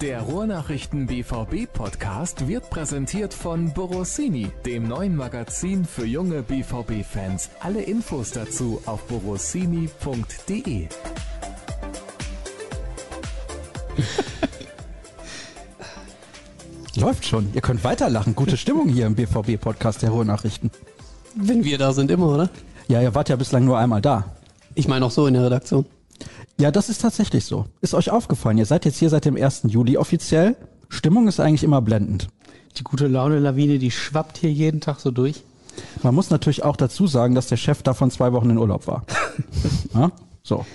Der Ruhrnachrichten BVB Podcast wird präsentiert von Borossini, dem neuen Magazin für junge BVB Fans. Alle Infos dazu auf borossini.de. Läuft schon. Ihr könnt weiterlachen. Gute Stimmung hier im BVB Podcast der Ruhrnachrichten. Wenn wir da sind, immer, oder? Ja, ihr wart ja bislang nur einmal da. Ich meine auch so in der Redaktion. Ja, das ist tatsächlich so. Ist euch aufgefallen? Ihr seid jetzt hier seit dem 1. Juli offiziell. Stimmung ist eigentlich immer blendend. Die gute Laune-Lawine, die schwappt hier jeden Tag so durch. Man muss natürlich auch dazu sagen, dass der Chef davon zwei Wochen in Urlaub war. ja? So.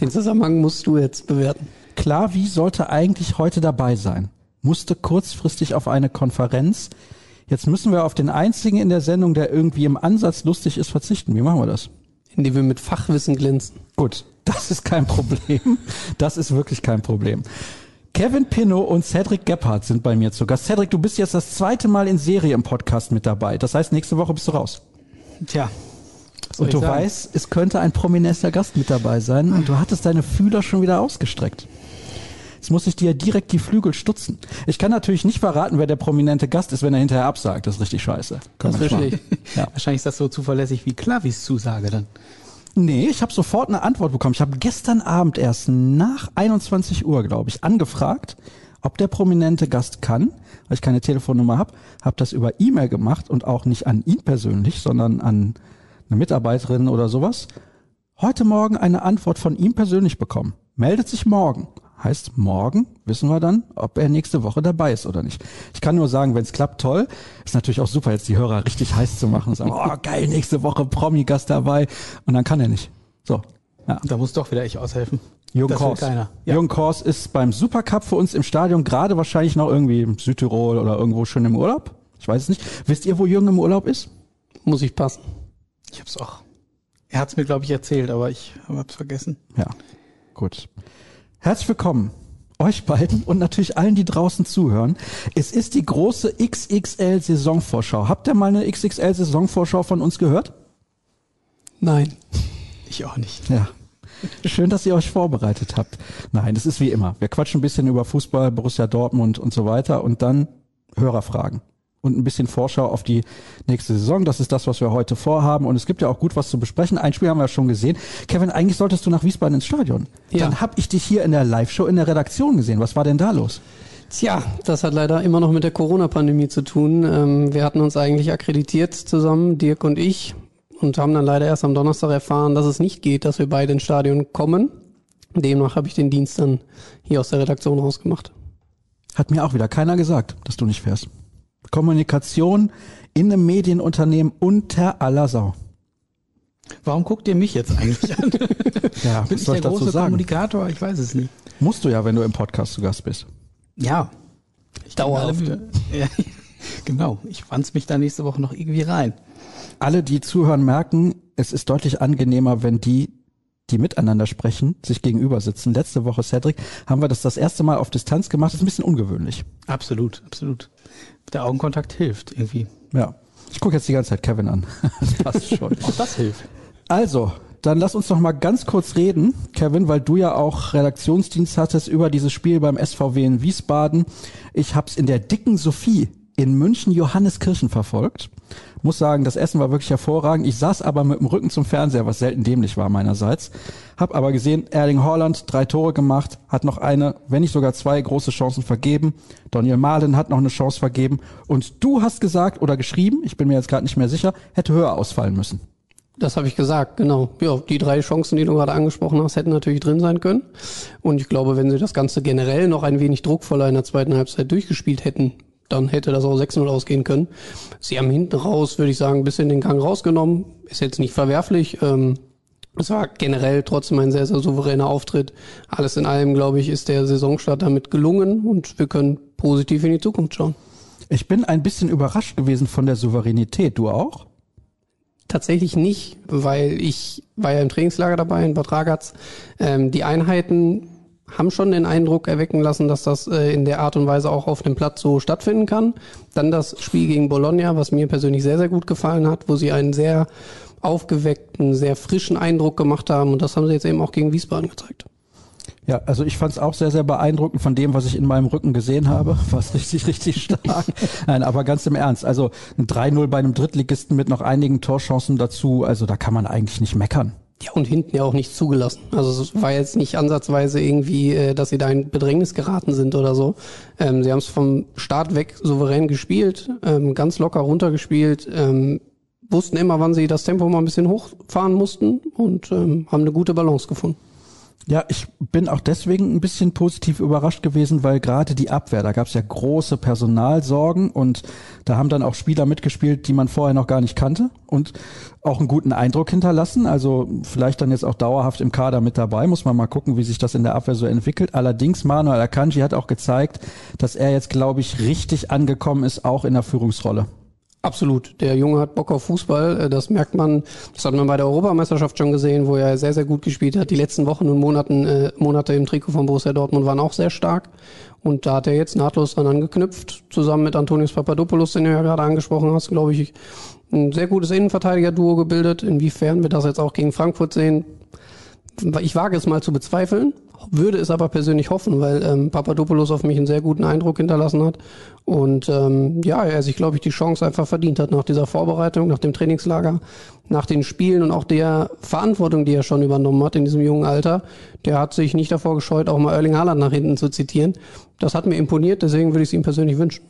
Den Zusammenhang musst du jetzt bewerten. Klar, wie sollte eigentlich heute dabei sein? Musste kurzfristig auf eine Konferenz. Jetzt müssen wir auf den einzigen in der Sendung, der irgendwie im Ansatz lustig ist, verzichten. Wie machen wir das? Indem wir mit Fachwissen glänzen. Gut, das ist kein Problem. Das ist wirklich kein Problem. Kevin Pinot und Cedric Gebhardt sind bei mir zu Gast. Cedric, du bist jetzt das zweite Mal in Serie im Podcast mit dabei. Das heißt, nächste Woche bist du raus. Tja. Und du weißt, es könnte ein prominenter Gast mit dabei sein und du hattest deine Fühler schon wieder ausgestreckt. Jetzt muss ich dir direkt die Flügel stutzen. Ich kann natürlich nicht verraten, wer der prominente Gast ist, wenn er hinterher absagt. Das ist richtig scheiße. das verstehe ich. Ja. Wahrscheinlich ist das so zuverlässig wie Klavis Zusage dann. Nee, ich habe sofort eine Antwort bekommen. Ich habe gestern Abend erst nach 21 Uhr, glaube ich, angefragt, ob der prominente Gast kann, weil ich keine Telefonnummer habe, habe das über E-Mail gemacht und auch nicht an ihn persönlich, sondern an eine Mitarbeiterin oder sowas. Heute Morgen eine Antwort von ihm persönlich bekommen. Meldet sich morgen. Heißt, morgen wissen wir dann, ob er nächste Woche dabei ist oder nicht. Ich kann nur sagen, wenn es klappt, toll. Ist natürlich auch super, jetzt die Hörer richtig heiß zu machen und sagen, oh geil, nächste Woche Promi-Gast dabei. Und dann kann er nicht. So. Ja. Da muss doch wieder ich aushelfen. Jürgen Kors. Ja. Jürgen Kors ist beim Supercup für uns im Stadion gerade wahrscheinlich noch irgendwie im Südtirol oder irgendwo schon im Urlaub. Ich weiß es nicht. Wisst ihr, wo Jürgen im Urlaub ist? Muss ich passen. Ich hab's auch. Er hat's mir, glaube ich, erzählt, aber ich hab's vergessen. Ja, gut. Herzlich willkommen euch beiden und natürlich allen, die draußen zuhören. Es ist die große XXL Saisonvorschau. Habt ihr mal eine XXL Saisonvorschau von uns gehört? Nein. Ich auch nicht. Ja. Schön, dass ihr euch vorbereitet habt. Nein, es ist wie immer. Wir quatschen ein bisschen über Fußball, Borussia Dortmund und so weiter und dann Hörerfragen und ein bisschen Vorschau auf die nächste Saison. Das ist das, was wir heute vorhaben. Und es gibt ja auch gut was zu besprechen. Ein Spiel haben wir ja schon gesehen. Kevin, eigentlich solltest du nach Wiesbaden ins Stadion. Ja. Dann habe ich dich hier in der Live-Show in der Redaktion gesehen. Was war denn da los? Tja, das hat leider immer noch mit der Corona-Pandemie zu tun. Ähm, wir hatten uns eigentlich akkreditiert zusammen, Dirk und ich, und haben dann leider erst am Donnerstag erfahren, dass es nicht geht, dass wir beide ins Stadion kommen. Demnach habe ich den Dienst dann hier aus der Redaktion rausgemacht. Hat mir auch wieder keiner gesagt, dass du nicht fährst. Kommunikation in einem Medienunternehmen unter aller Sau. Warum guckt ihr mich jetzt eigentlich an? ja, Bin ich der große? Kommunikator? Ich weiß es nicht. Musst du ja, wenn du im Podcast zu Gast bist. Ja. Ich Dauerhaft. Ja, genau. Ich wanz mich da nächste Woche noch irgendwie rein. Alle, die zuhören, merken, es ist deutlich angenehmer, wenn die, die miteinander sprechen, sich gegenüber sitzen. Letzte Woche, Cedric, haben wir das das erste Mal auf Distanz gemacht. Das ist ein bisschen ungewöhnlich. Absolut, absolut der Augenkontakt hilft irgendwie. Ja. Ich gucke jetzt die ganze Zeit Kevin an. Das passt schon. Auch das hilft. Also, dann lass uns noch mal ganz kurz reden, Kevin, weil du ja auch Redaktionsdienst hattest über dieses Spiel beim SVW in Wiesbaden. Ich hab's in der dicken Sophie in München Johanneskirchen verfolgt. Muss sagen, das Essen war wirklich hervorragend. Ich saß aber mit dem Rücken zum Fernseher, was selten dämlich war meinerseits. Hab aber gesehen, Erling Haaland drei Tore gemacht, hat noch eine, wenn nicht sogar zwei große Chancen vergeben. Daniel Mahlen hat noch eine Chance vergeben. Und du hast gesagt oder geschrieben, ich bin mir jetzt gerade nicht mehr sicher, hätte höher ausfallen müssen. Das habe ich gesagt, genau. Ja, die drei Chancen, die du gerade angesprochen hast, hätten natürlich drin sein können. Und ich glaube, wenn sie das Ganze generell noch ein wenig druckvoller in der zweiten Halbzeit durchgespielt hätten, dann hätte das auch 6-0 ausgehen können. Sie haben hinten raus, würde ich sagen, ein bisschen den Gang rausgenommen. Ist jetzt nicht verwerflich. Ähm, es war generell trotzdem ein sehr, sehr souveräner Auftritt. Alles in allem, glaube ich, ist der Saisonstart damit gelungen und wir können positiv in die Zukunft schauen. Ich bin ein bisschen überrascht gewesen von der Souveränität. Du auch? Tatsächlich nicht, weil ich war ja im Trainingslager dabei in Bad Ragaz. Ähm, die Einheiten haben schon den Eindruck erwecken lassen, dass das äh, in der Art und Weise auch auf dem Platz so stattfinden kann. Dann das Spiel gegen Bologna, was mir persönlich sehr, sehr gut gefallen hat, wo sie einen sehr aufgeweckten, sehr frischen Eindruck gemacht haben. Und das haben sie jetzt eben auch gegen Wiesbaden gezeigt. Ja, also ich fand es auch sehr, sehr beeindruckend von dem, was ich in meinem Rücken gesehen habe. War richtig, richtig stark. Nein, aber ganz im Ernst. Also ein 3-0 bei einem Drittligisten mit noch einigen Torchancen dazu. Also da kann man eigentlich nicht meckern. Ja, und hinten ja auch nichts zugelassen. Also es war jetzt nicht ansatzweise irgendwie, äh, dass sie da in Bedrängnis geraten sind oder so. Ähm, sie haben es vom Start weg souverän gespielt, ähm, ganz locker runtergespielt, ähm, wussten immer, wann sie das Tempo mal ein bisschen hochfahren mussten und ähm, haben eine gute Balance gefunden. Ja, ich bin auch deswegen ein bisschen positiv überrascht gewesen, weil gerade die Abwehr, da gab es ja große Personalsorgen und da haben dann auch Spieler mitgespielt, die man vorher noch gar nicht kannte und auch einen guten Eindruck hinterlassen. Also vielleicht dann jetzt auch dauerhaft im Kader mit dabei. Muss man mal gucken, wie sich das in der Abwehr so entwickelt. Allerdings, Manuel Akanji hat auch gezeigt, dass er jetzt, glaube ich, richtig angekommen ist, auch in der Führungsrolle. Absolut. Der Junge hat Bock auf Fußball. Äh, das merkt man, das hat man bei der Europameisterschaft schon gesehen, wo er sehr, sehr gut gespielt hat. Die letzten Wochen und Monaten, äh, Monate im Trikot von Borussia Dortmund waren auch sehr stark. Und da hat er jetzt nahtlos dran angeknüpft, zusammen mit Antonius Papadopoulos, den du ja gerade angesprochen hast, glaube ich, ein sehr gutes Innenverteidiger-Duo gebildet. Inwiefern wir das jetzt auch gegen Frankfurt sehen, ich wage es mal zu bezweifeln würde es aber persönlich hoffen, weil ähm, Papadopoulos auf mich einen sehr guten Eindruck hinterlassen hat und ähm, ja, er sich, glaube ich, die Chance einfach verdient hat nach dieser Vorbereitung, nach dem Trainingslager, nach den Spielen und auch der Verantwortung, die er schon übernommen hat in diesem jungen Alter. Der hat sich nicht davor gescheut, auch mal Erling Haaland nach hinten zu zitieren. Das hat mir imponiert, deswegen würde ich es ihm persönlich wünschen.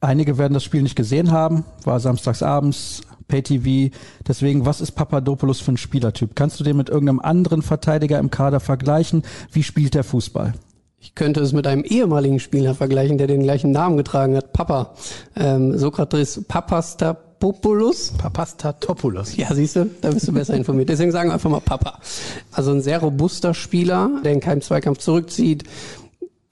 Einige werden das Spiel nicht gesehen haben, war samstags abends, Pay-TV. Deswegen, was ist Papadopoulos für ein Spielertyp? Kannst du den mit irgendeinem anderen Verteidiger im Kader vergleichen? Wie spielt der Fußball? Ich könnte es mit einem ehemaligen Spieler vergleichen, der den gleichen Namen getragen hat, Papa. Ähm, Sokrates Papastapopoulos. Papastatopoulos. Ja, siehst du, da bist du besser informiert. Deswegen sagen wir einfach mal Papa. Also ein sehr robuster Spieler, der in keinem Zweikampf zurückzieht,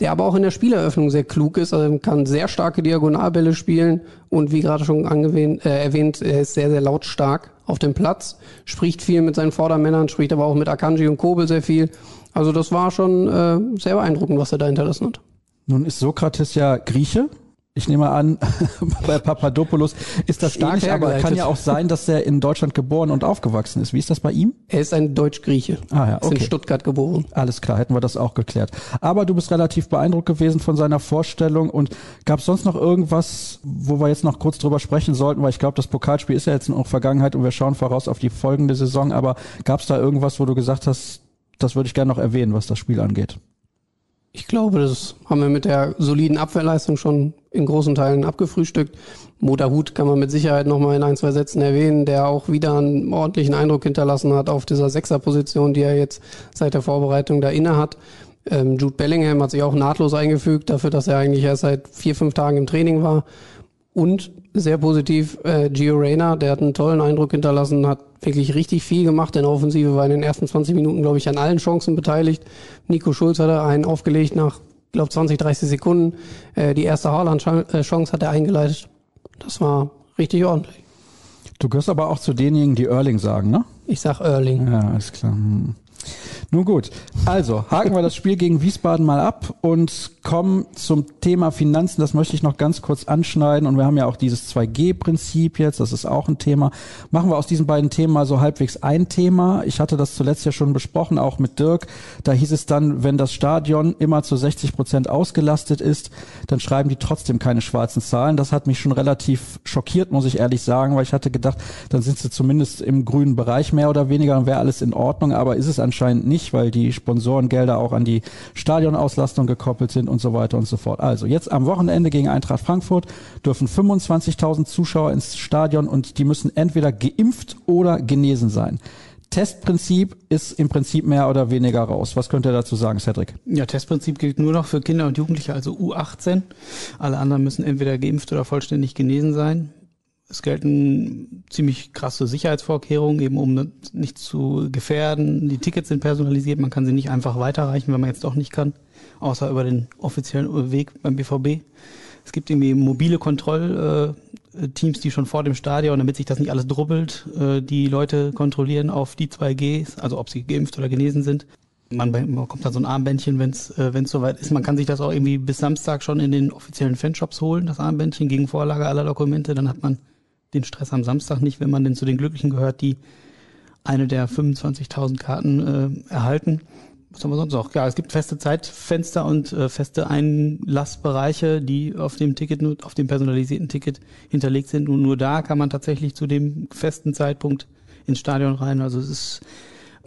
der aber auch in der Spieleröffnung sehr klug ist, also kann sehr starke Diagonalbälle spielen und wie gerade schon angewähnt, äh, erwähnt, er ist sehr, sehr lautstark auf dem Platz, spricht viel mit seinen Vordermännern, spricht aber auch mit Akanji und Kobel sehr viel. Also das war schon äh, sehr beeindruckend, was er da hinterlassen hat. Nun ist Sokrates ja Grieche, ich nehme an, bei Papadopoulos ist das Stark aber kann ja auch sein, dass er in Deutschland geboren und aufgewachsen ist. Wie ist das bei ihm? Er ist ein Deutsch-Grieche. Ah ja, okay. Ist in Stuttgart geboren. Alles klar, hätten wir das auch geklärt. Aber du bist relativ beeindruckt gewesen von seiner Vorstellung und gab es sonst noch irgendwas, wo wir jetzt noch kurz drüber sprechen sollten, weil ich glaube, das Pokalspiel ist ja jetzt noch Vergangenheit und wir schauen voraus auf die folgende Saison, aber gab es da irgendwas, wo du gesagt hast, das würde ich gerne noch erwähnen, was das Spiel angeht? Ich glaube, das haben wir mit der soliden Abwehrleistung schon in großen Teilen abgefrühstückt. Motorhut kann man mit Sicherheit nochmal in ein, zwei Sätzen erwähnen, der auch wieder einen ordentlichen Eindruck hinterlassen hat auf dieser Sechserposition, die er jetzt seit der Vorbereitung da inne hat. Ähm, Jude Bellingham hat sich auch nahtlos eingefügt, dafür, dass er eigentlich erst seit vier, fünf Tagen im Training war. Und sehr positiv, äh, Gio Reyna, der hat einen tollen Eindruck hinterlassen, hat wirklich richtig viel gemacht in der Offensive, war in den ersten 20 Minuten, glaube ich, an allen Chancen beteiligt. Nico Schulz hat einen aufgelegt nach, glaube 20, 30 Sekunden. Äh, die erste Haaland-Chance hat er eingeleitet. Das war richtig ordentlich. Du gehörst aber auch zu denjenigen, die Erling sagen, ne? Ich sag Erling. Ja, alles klar. Hm. Nun gut, also haken wir das Spiel gegen Wiesbaden mal ab und kommen zum Thema Finanzen. Das möchte ich noch ganz kurz anschneiden. Und wir haben ja auch dieses 2G-Prinzip jetzt, das ist auch ein Thema. Machen wir aus diesen beiden Themen mal so halbwegs ein Thema. Ich hatte das zuletzt ja schon besprochen, auch mit Dirk. Da hieß es dann, wenn das Stadion immer zu 60 Prozent ausgelastet ist, dann schreiben die trotzdem keine schwarzen Zahlen. Das hat mich schon relativ schockiert, muss ich ehrlich sagen, weil ich hatte gedacht, dann sind sie zumindest im grünen Bereich mehr oder weniger, dann wäre alles in Ordnung. Aber ist es anscheinend nicht, weil die Sponsorengelder auch an die Stadionauslastung gekoppelt sind und so weiter und so fort. Also jetzt am Wochenende gegen Eintracht Frankfurt dürfen 25.000 Zuschauer ins Stadion und die müssen entweder geimpft oder genesen sein. Testprinzip ist im Prinzip mehr oder weniger raus. Was könnt ihr dazu sagen, Cedric? Ja, Testprinzip gilt nur noch für Kinder und Jugendliche, also U18. Alle anderen müssen entweder geimpft oder vollständig genesen sein. Es gelten ziemlich krasse Sicherheitsvorkehrungen, eben um nicht zu gefährden. Die Tickets sind personalisiert, man kann sie nicht einfach weiterreichen, wenn man jetzt doch nicht kann, außer über den offiziellen Weg beim BVB. Es gibt irgendwie mobile Kontrollteams, die schon vor dem Stadion, damit sich das nicht alles drubbelt, äh, die Leute kontrollieren auf die 2Gs, also ob sie geimpft oder genesen sind. Man bekommt dann so ein Armbändchen, wenn es äh, wenn's soweit ist. Man kann sich das auch irgendwie bis Samstag schon in den offiziellen Fanshops holen, das Armbändchen gegen Vorlage aller Dokumente. Dann hat man den Stress am Samstag nicht, wenn man denn zu den Glücklichen gehört, die eine der 25.000 Karten äh, erhalten. was haben wir sonst noch? Ja, es gibt feste Zeitfenster und äh, feste Einlassbereiche, die auf dem Ticket, auf dem personalisierten Ticket hinterlegt sind. Und nur da kann man tatsächlich zu dem festen Zeitpunkt ins Stadion rein. Also es ist,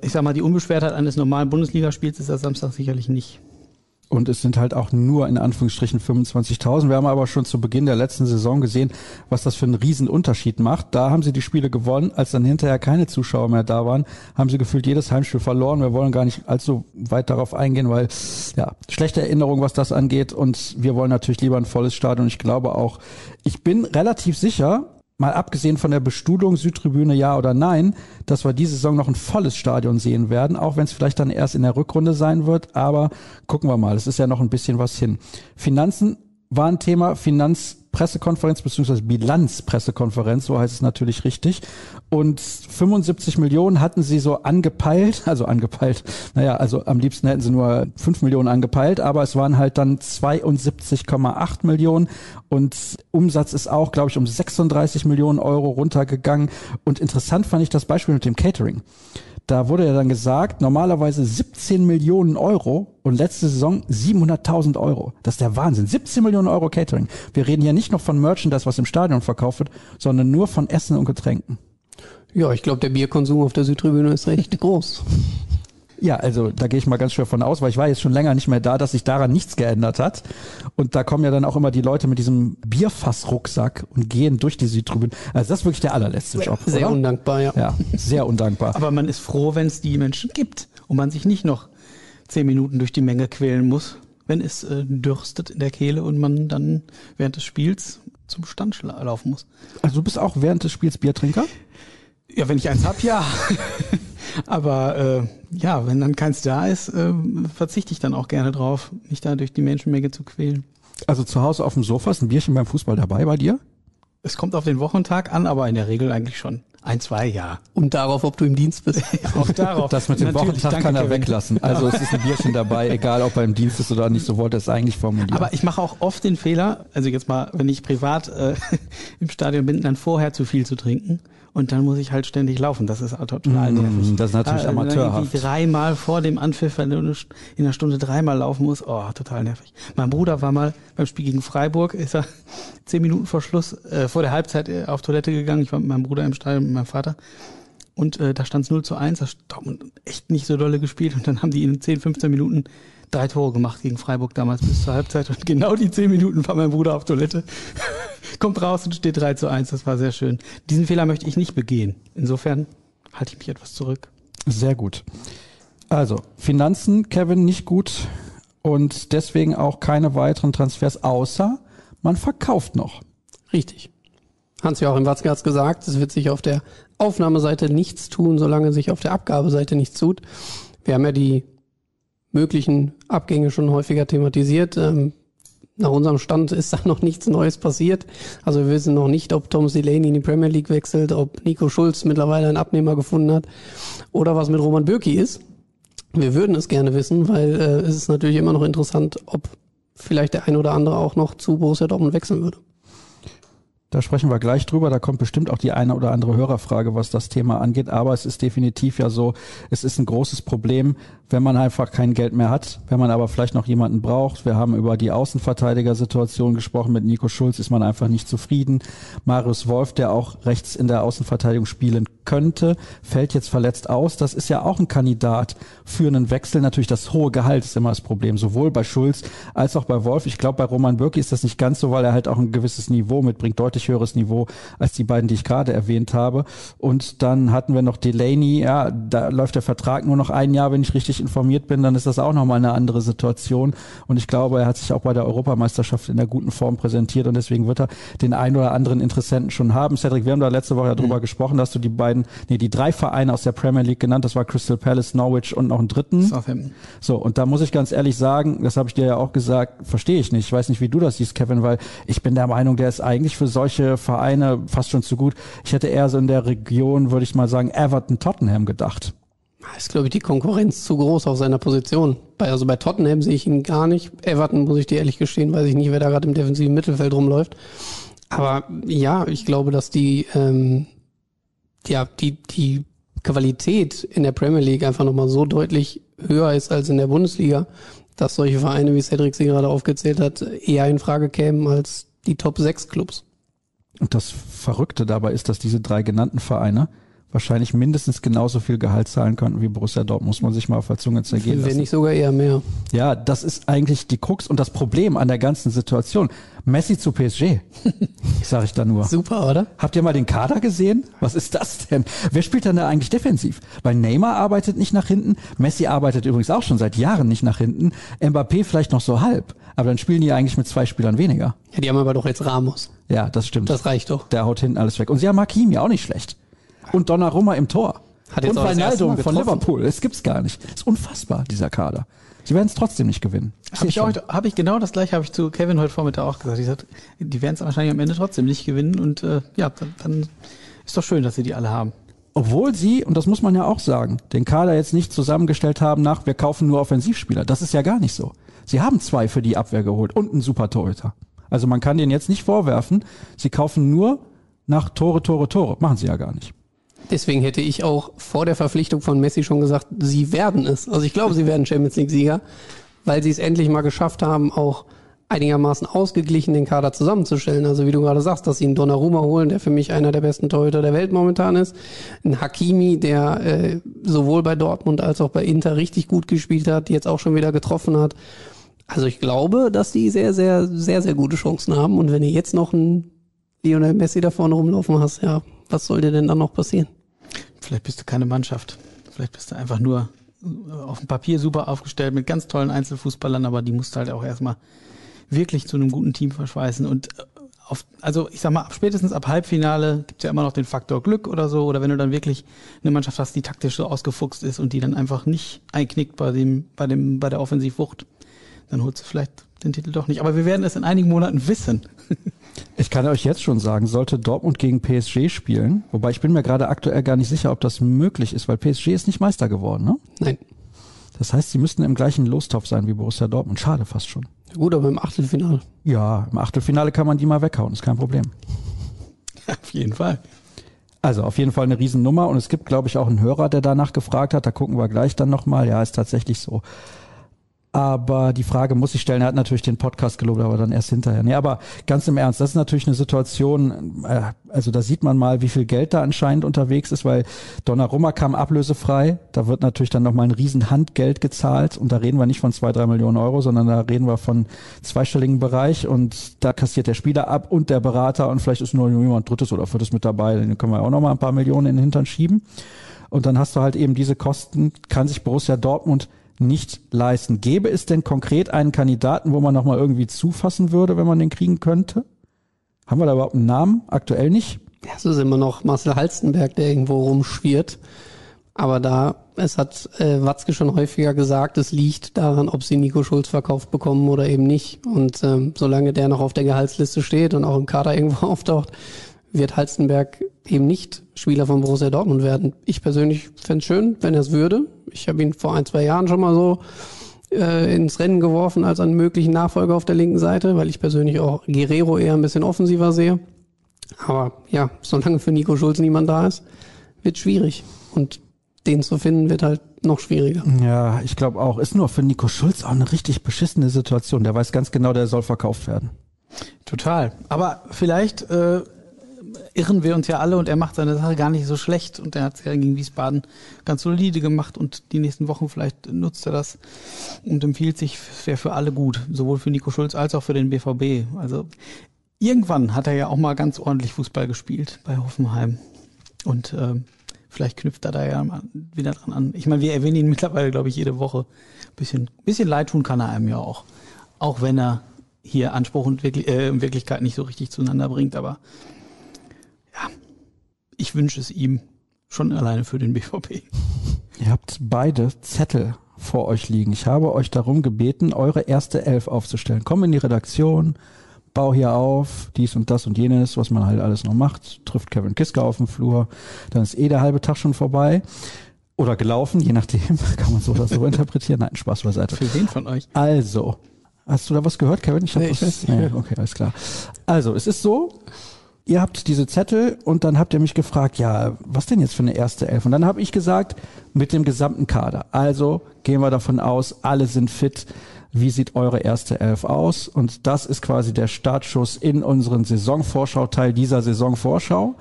ich sag mal, die Unbeschwertheit eines normalen Bundesligaspiels ist das Samstag sicherlich nicht. Und es sind halt auch nur in Anführungsstrichen 25.000. Wir haben aber schon zu Beginn der letzten Saison gesehen, was das für einen riesen Unterschied macht. Da haben sie die Spiele gewonnen. Als dann hinterher keine Zuschauer mehr da waren, haben sie gefühlt jedes Heimspiel verloren. Wir wollen gar nicht allzu weit darauf eingehen, weil ja, schlechte Erinnerung, was das angeht. Und wir wollen natürlich lieber ein volles Stadion. Ich glaube auch, ich bin relativ sicher, mal abgesehen von der Bestuhlung Südtribüne ja oder nein, dass wir diese Saison noch ein volles Stadion sehen werden, auch wenn es vielleicht dann erst in der Rückrunde sein wird, aber gucken wir mal, es ist ja noch ein bisschen was hin. Finanzen war ein Thema, Finanz Pressekonferenz beziehungsweise Bilanzpressekonferenz, so heißt es natürlich richtig. Und 75 Millionen hatten sie so angepeilt, also angepeilt, naja, also am liebsten hätten sie nur 5 Millionen angepeilt, aber es waren halt dann 72,8 Millionen und Umsatz ist auch, glaube ich, um 36 Millionen Euro runtergegangen. Und interessant fand ich das Beispiel mit dem Catering. Da wurde ja dann gesagt, normalerweise 17 Millionen Euro und letzte Saison 700.000 Euro. Das ist der Wahnsinn. 17 Millionen Euro Catering. Wir reden hier nicht noch von Merchandise, was im Stadion verkauft wird, sondern nur von Essen und Getränken. Ja, ich glaube, der Bierkonsum auf der Südtribüne ist recht groß. Ja, also da gehe ich mal ganz schwer von aus, weil ich war jetzt schon länger nicht mehr da, dass sich daran nichts geändert hat. Und da kommen ja dann auch immer die Leute mit diesem Bierfassrucksack und gehen durch die Südtribüne. Also das ist wirklich der allerletzte Job. Sehr oder? undankbar, ja. Ja, sehr undankbar. Aber man ist froh, wenn es die Menschen gibt und man sich nicht noch zehn Minuten durch die Menge quälen muss, wenn es äh, dürstet in der Kehle und man dann während des Spiels zum Stand laufen muss. Also du bist auch während des Spiels Biertrinker? Ja, wenn ich eins hab, ja. Aber äh, ja, wenn dann keins da ist, äh, verzichte ich dann auch gerne drauf, mich da durch die Menschenmenge zu quälen. Also zu Hause auf dem Sofa ist ein Bierchen beim Fußball dabei bei dir? Es kommt auf den Wochentag an, aber in der Regel eigentlich schon. Ein, zwei, ja. Und darauf, ob du im Dienst bist. auch darauf. Das mit dem Natürlich, Wochentag danke, kann er Kevin. weglassen. Also es ist ein Bierchen dabei, egal ob er im Dienst ist oder nicht, so wollte er es eigentlich formulieren. Aber ich mache auch oft den Fehler, also jetzt mal, wenn ich privat äh, im Stadion bin, dann vorher zu viel zu trinken und dann muss ich halt ständig laufen. Das ist total Mm, nervig. das ist natürlich wenn man amateurhaft. dreimal vor dem Anpfiff, wenn du in einer Stunde dreimal laufen musst, oh, total nervig. Mein Bruder war mal beim Spiel gegen Freiburg, ist er zehn Minuten vor Schluss, äh, vor der Halbzeit äh, auf Toilette gegangen. Ich war mit meinem Bruder im Stadion, mit meinem Vater. Und äh, da stand es 0 zu 1, das Dortmund echt nicht so dolle gespielt. Und dann haben die in 10, 15 Minuten drei Tore gemacht gegen Freiburg damals bis zur Halbzeit. Und genau die 10 Minuten war mein Bruder auf Toilette. Kommt raus und steht 3 zu 1. Das war sehr schön. Diesen Fehler möchte ich nicht begehen. Insofern halte ich mich etwas zurück. Sehr gut. Also, Finanzen, Kevin, nicht gut und deswegen auch keine weiteren Transfers, außer man verkauft noch. Richtig. Hans-Joachim Watzke hat es gesagt, es wird sich auf der Aufnahmeseite nichts tun, solange sich auf der Abgabeseite nichts tut. Wir haben ja die möglichen Abgänge schon häufiger thematisiert. Ähm, nach unserem Stand ist da noch nichts Neues passiert. Also wir wissen noch nicht, ob Tom Delaney in die Premier League wechselt, ob Nico Schulz mittlerweile einen Abnehmer gefunden hat oder was mit Roman Bürki ist. Wir würden es gerne wissen, weil äh, es ist natürlich immer noch interessant, ob vielleicht der ein oder andere auch noch zu Borussia Dortmund wechseln würde. Da sprechen wir gleich drüber. Da kommt bestimmt auch die eine oder andere Hörerfrage, was das Thema angeht. Aber es ist definitiv ja so, es ist ein großes Problem, wenn man einfach kein Geld mehr hat, wenn man aber vielleicht noch jemanden braucht. Wir haben über die Außenverteidigersituation gesprochen. Mit Nico Schulz ist man einfach nicht zufrieden. Marius Wolf, der auch rechts in der Außenverteidigung spielen könnte, fällt jetzt verletzt aus. Das ist ja auch ein Kandidat für einen Wechsel. Natürlich das hohe Gehalt ist immer das Problem, sowohl bei Schulz als auch bei Wolf. Ich glaube, bei Roman Bürki ist das nicht ganz so, weil er halt auch ein gewisses Niveau mitbringt, deutlich höheres Niveau als die beiden, die ich gerade erwähnt habe. Und dann hatten wir noch Delaney. Ja, da läuft der Vertrag nur noch ein Jahr, wenn ich richtig informiert bin. Dann ist das auch nochmal eine andere Situation. Und ich glaube, er hat sich auch bei der Europameisterschaft in der guten Form präsentiert und deswegen wird er den einen oder anderen Interessenten schon haben. Cedric, wir haben da letzte Woche ja drüber gesprochen, dass du die beiden, nee, die drei Vereine aus der Premier League genannt. Das war Crystal Palace, Norwich und noch einen dritten. Southampton. So, und da muss ich ganz ehrlich sagen, das habe ich dir ja auch gesagt, verstehe ich nicht. Ich weiß nicht, wie du das siehst, Kevin, weil ich bin der Meinung, der ist eigentlich für solche Vereine fast schon zu gut. Ich hätte eher so in der Region, würde ich mal sagen, Everton, Tottenham gedacht. Ist, glaube ich, die Konkurrenz zu groß auf seiner Position. Bei, also bei Tottenham sehe ich ihn gar nicht. Everton, muss ich dir ehrlich gestehen, weiß ich nicht, wer da gerade im defensiven Mittelfeld rumläuft. Aber ja, ich glaube, dass die, ähm, ja, die, die Qualität in der Premier League einfach nochmal so deutlich höher ist als in der Bundesliga, dass solche Vereine, wie Cedric sie gerade aufgezählt hat, eher in Frage kämen als die Top 6 Clubs. Und das Verrückte dabei ist, dass diese drei genannten Vereine wahrscheinlich mindestens genauso viel Gehalt zahlen könnten wie Borussia Dortmund. Muss man sich mal auf der Zunge zergehen Wenn lassen. nicht sogar eher mehr. Ja, das ist eigentlich die Krux und das Problem an der ganzen Situation. Messi zu PSG, sage ich da nur. Super, oder? Habt ihr mal den Kader gesehen? Was ist das denn? Wer spielt dann da eigentlich defensiv? Weil Neymar arbeitet nicht nach hinten, Messi arbeitet übrigens auch schon seit Jahren nicht nach hinten, Mbappé vielleicht noch so halb, aber dann spielen die eigentlich mit zwei Spielern weniger. Ja, die haben aber doch jetzt Ramos. Ja, das stimmt. Das reicht doch. Der haut hinten alles weg. Und sie haben Hakimi auch nicht schlecht. Und Donnarumma im Tor. Hat jetzt und Mal von. Liverpool. Es gibt's gar nicht. ist unfassbar, dieser Kader. Sie werden es trotzdem nicht gewinnen. Habe ich, auch- hab ich genau das gleiche, habe ich zu Kevin heute Vormittag auch gesagt. Ich sag, die werden es wahrscheinlich am Ende trotzdem nicht gewinnen und äh, ja, dann, dann ist doch schön, dass sie die alle haben. Obwohl sie, und das muss man ja auch sagen, den Kader jetzt nicht zusammengestellt haben nach, wir kaufen nur Offensivspieler. Das ist ja gar nicht so. Sie haben zwei für die Abwehr geholt und einen super Torhüter. Also man kann denen jetzt nicht vorwerfen, sie kaufen nur nach Tore, Tore, Tore. Machen sie ja gar nicht. Deswegen hätte ich auch vor der Verpflichtung von Messi schon gesagt, sie werden es. Also ich glaube, sie werden Champions League Sieger, weil sie es endlich mal geschafft haben, auch einigermaßen ausgeglichen den Kader zusammenzustellen. Also wie du gerade sagst, dass sie einen Donnarumma holen, der für mich einer der besten Torhüter der Welt momentan ist. Ein Hakimi, der äh, sowohl bei Dortmund als auch bei Inter richtig gut gespielt hat, jetzt auch schon wieder getroffen hat. Also ich glaube, dass die sehr, sehr, sehr, sehr gute Chancen haben. Und wenn du jetzt noch einen Lionel Messi da vorne rumlaufen hast, ja, was soll dir denn dann noch passieren? Vielleicht bist du keine Mannschaft. Vielleicht bist du einfach nur äh, auf dem Papier super aufgestellt mit ganz tollen Einzelfußballern, aber die musst du halt auch erstmal wirklich zu einem guten Team verschweißen. Und äh, auf, also ich sag mal, ab- spätestens ab Halbfinale gibt's ja immer noch den Faktor Glück oder so. Oder wenn du dann wirklich eine Mannschaft hast, die taktisch so ausgefuchst ist und die dann einfach nicht einknickt bei dem, bei dem, bei der Offensivwucht, dann holst du vielleicht den Titel doch nicht. Aber wir werden es in einigen Monaten wissen. Ich kann euch jetzt schon sagen, sollte Dortmund gegen PSG spielen, wobei ich bin mir gerade aktuell gar nicht sicher, ob das möglich ist, weil PSG ist nicht Meister geworden, ne? Nein. Das heißt, sie müssten im gleichen Lostopf sein wie Borussia Dortmund. Schade fast schon. Gut, aber im Achtelfinale. Ja, im Achtelfinale kann man die mal weghauen, ist kein Problem. auf jeden Fall. Also auf jeden Fall eine Riesennummer und es gibt, glaube ich, auch einen Hörer, der danach gefragt hat. Da gucken wir gleich dann nochmal. Ja, ist tatsächlich so. Aber die Frage muss ich stellen, er hat natürlich den Podcast gelobt, aber dann erst hinterher. Nee, aber ganz im Ernst, das ist natürlich eine Situation, äh, also da sieht man mal, wie viel Geld da anscheinend unterwegs ist, weil Donnarumma kam ablösefrei, da wird natürlich dann nochmal ein riesen Handgeld gezahlt. Und da reden wir nicht von zwei, drei Millionen Euro, sondern da reden wir von zweistelligen Bereich. Und da kassiert der Spieler ab und der Berater. Und vielleicht ist nur jemand drittes oder viertes mit dabei, dann können wir auch nochmal ein paar Millionen in den Hintern schieben. Und dann hast du halt eben diese Kosten, kann sich Borussia Dortmund nicht leisten. Gäbe es denn konkret einen Kandidaten, wo man nochmal irgendwie zufassen würde, wenn man den kriegen könnte? Haben wir da überhaupt einen Namen? Aktuell nicht. Ja, es ist immer noch Marcel Halstenberg, der irgendwo rumschwirrt. Aber da, es hat äh, Watzke schon häufiger gesagt, es liegt daran, ob sie Nico Schulz verkauft bekommen oder eben nicht. Und ähm, solange der noch auf der Gehaltsliste steht und auch im Kader irgendwo auftaucht, wird Halstenberg eben nicht Spieler von Borussia Dortmund werden. Ich persönlich fände es schön, wenn er es würde. Ich habe ihn vor ein, zwei Jahren schon mal so äh, ins Rennen geworfen als einen möglichen Nachfolger auf der linken Seite, weil ich persönlich auch Guerrero eher ein bisschen offensiver sehe. Aber ja, solange für Nico Schulz niemand da ist, wird schwierig. Und den zu finden wird halt noch schwieriger. Ja, ich glaube auch. Ist nur für Nico Schulz auch eine richtig beschissene Situation. Der weiß ganz genau, der soll verkauft werden. Total. Aber vielleicht äh, irren wir uns ja alle und er macht seine Sache gar nicht so schlecht und er hat es ja gegen Wiesbaden ganz solide gemacht und die nächsten Wochen vielleicht nutzt er das und empfiehlt sich, wäre für alle gut, sowohl für Nico Schulz als auch für den BVB. Also irgendwann hat er ja auch mal ganz ordentlich Fußball gespielt bei Hoffenheim und ähm, vielleicht knüpft er da ja wieder dran an. Ich meine, wir erwähnen ihn mittlerweile, glaube ich, jede Woche. Bisschen, bisschen leid tun kann er einem ja auch. Auch wenn er hier Anspruch und wirklich, äh, Wirklichkeit nicht so richtig zueinander bringt, aber ich wünsche es ihm schon alleine für den BVB. Ihr habt beide Zettel vor euch liegen. Ich habe euch darum gebeten, eure erste Elf aufzustellen. Komm in die Redaktion, bau hier auf, dies und das und jenes, was man halt alles noch macht. Trifft Kevin Kiska auf dem Flur, dann ist eh der halbe Tag schon vorbei. Oder gelaufen, je nachdem, kann man so oder so interpretieren. Nein, Spaß beiseite. Für wen von euch? Also, hast du da was gehört, Kevin? Ich hab Nee, was, ich nee, okay, alles klar. Also, es ist so, ihr habt diese Zettel und dann habt ihr mich gefragt, ja, was denn jetzt für eine erste Elf? Und dann habe ich gesagt, mit dem gesamten Kader. Also gehen wir davon aus, alle sind fit. Wie sieht eure erste Elf aus? Und das ist quasi der Startschuss in unseren Saisonvorschau-Teil dieser Saisonvorschau.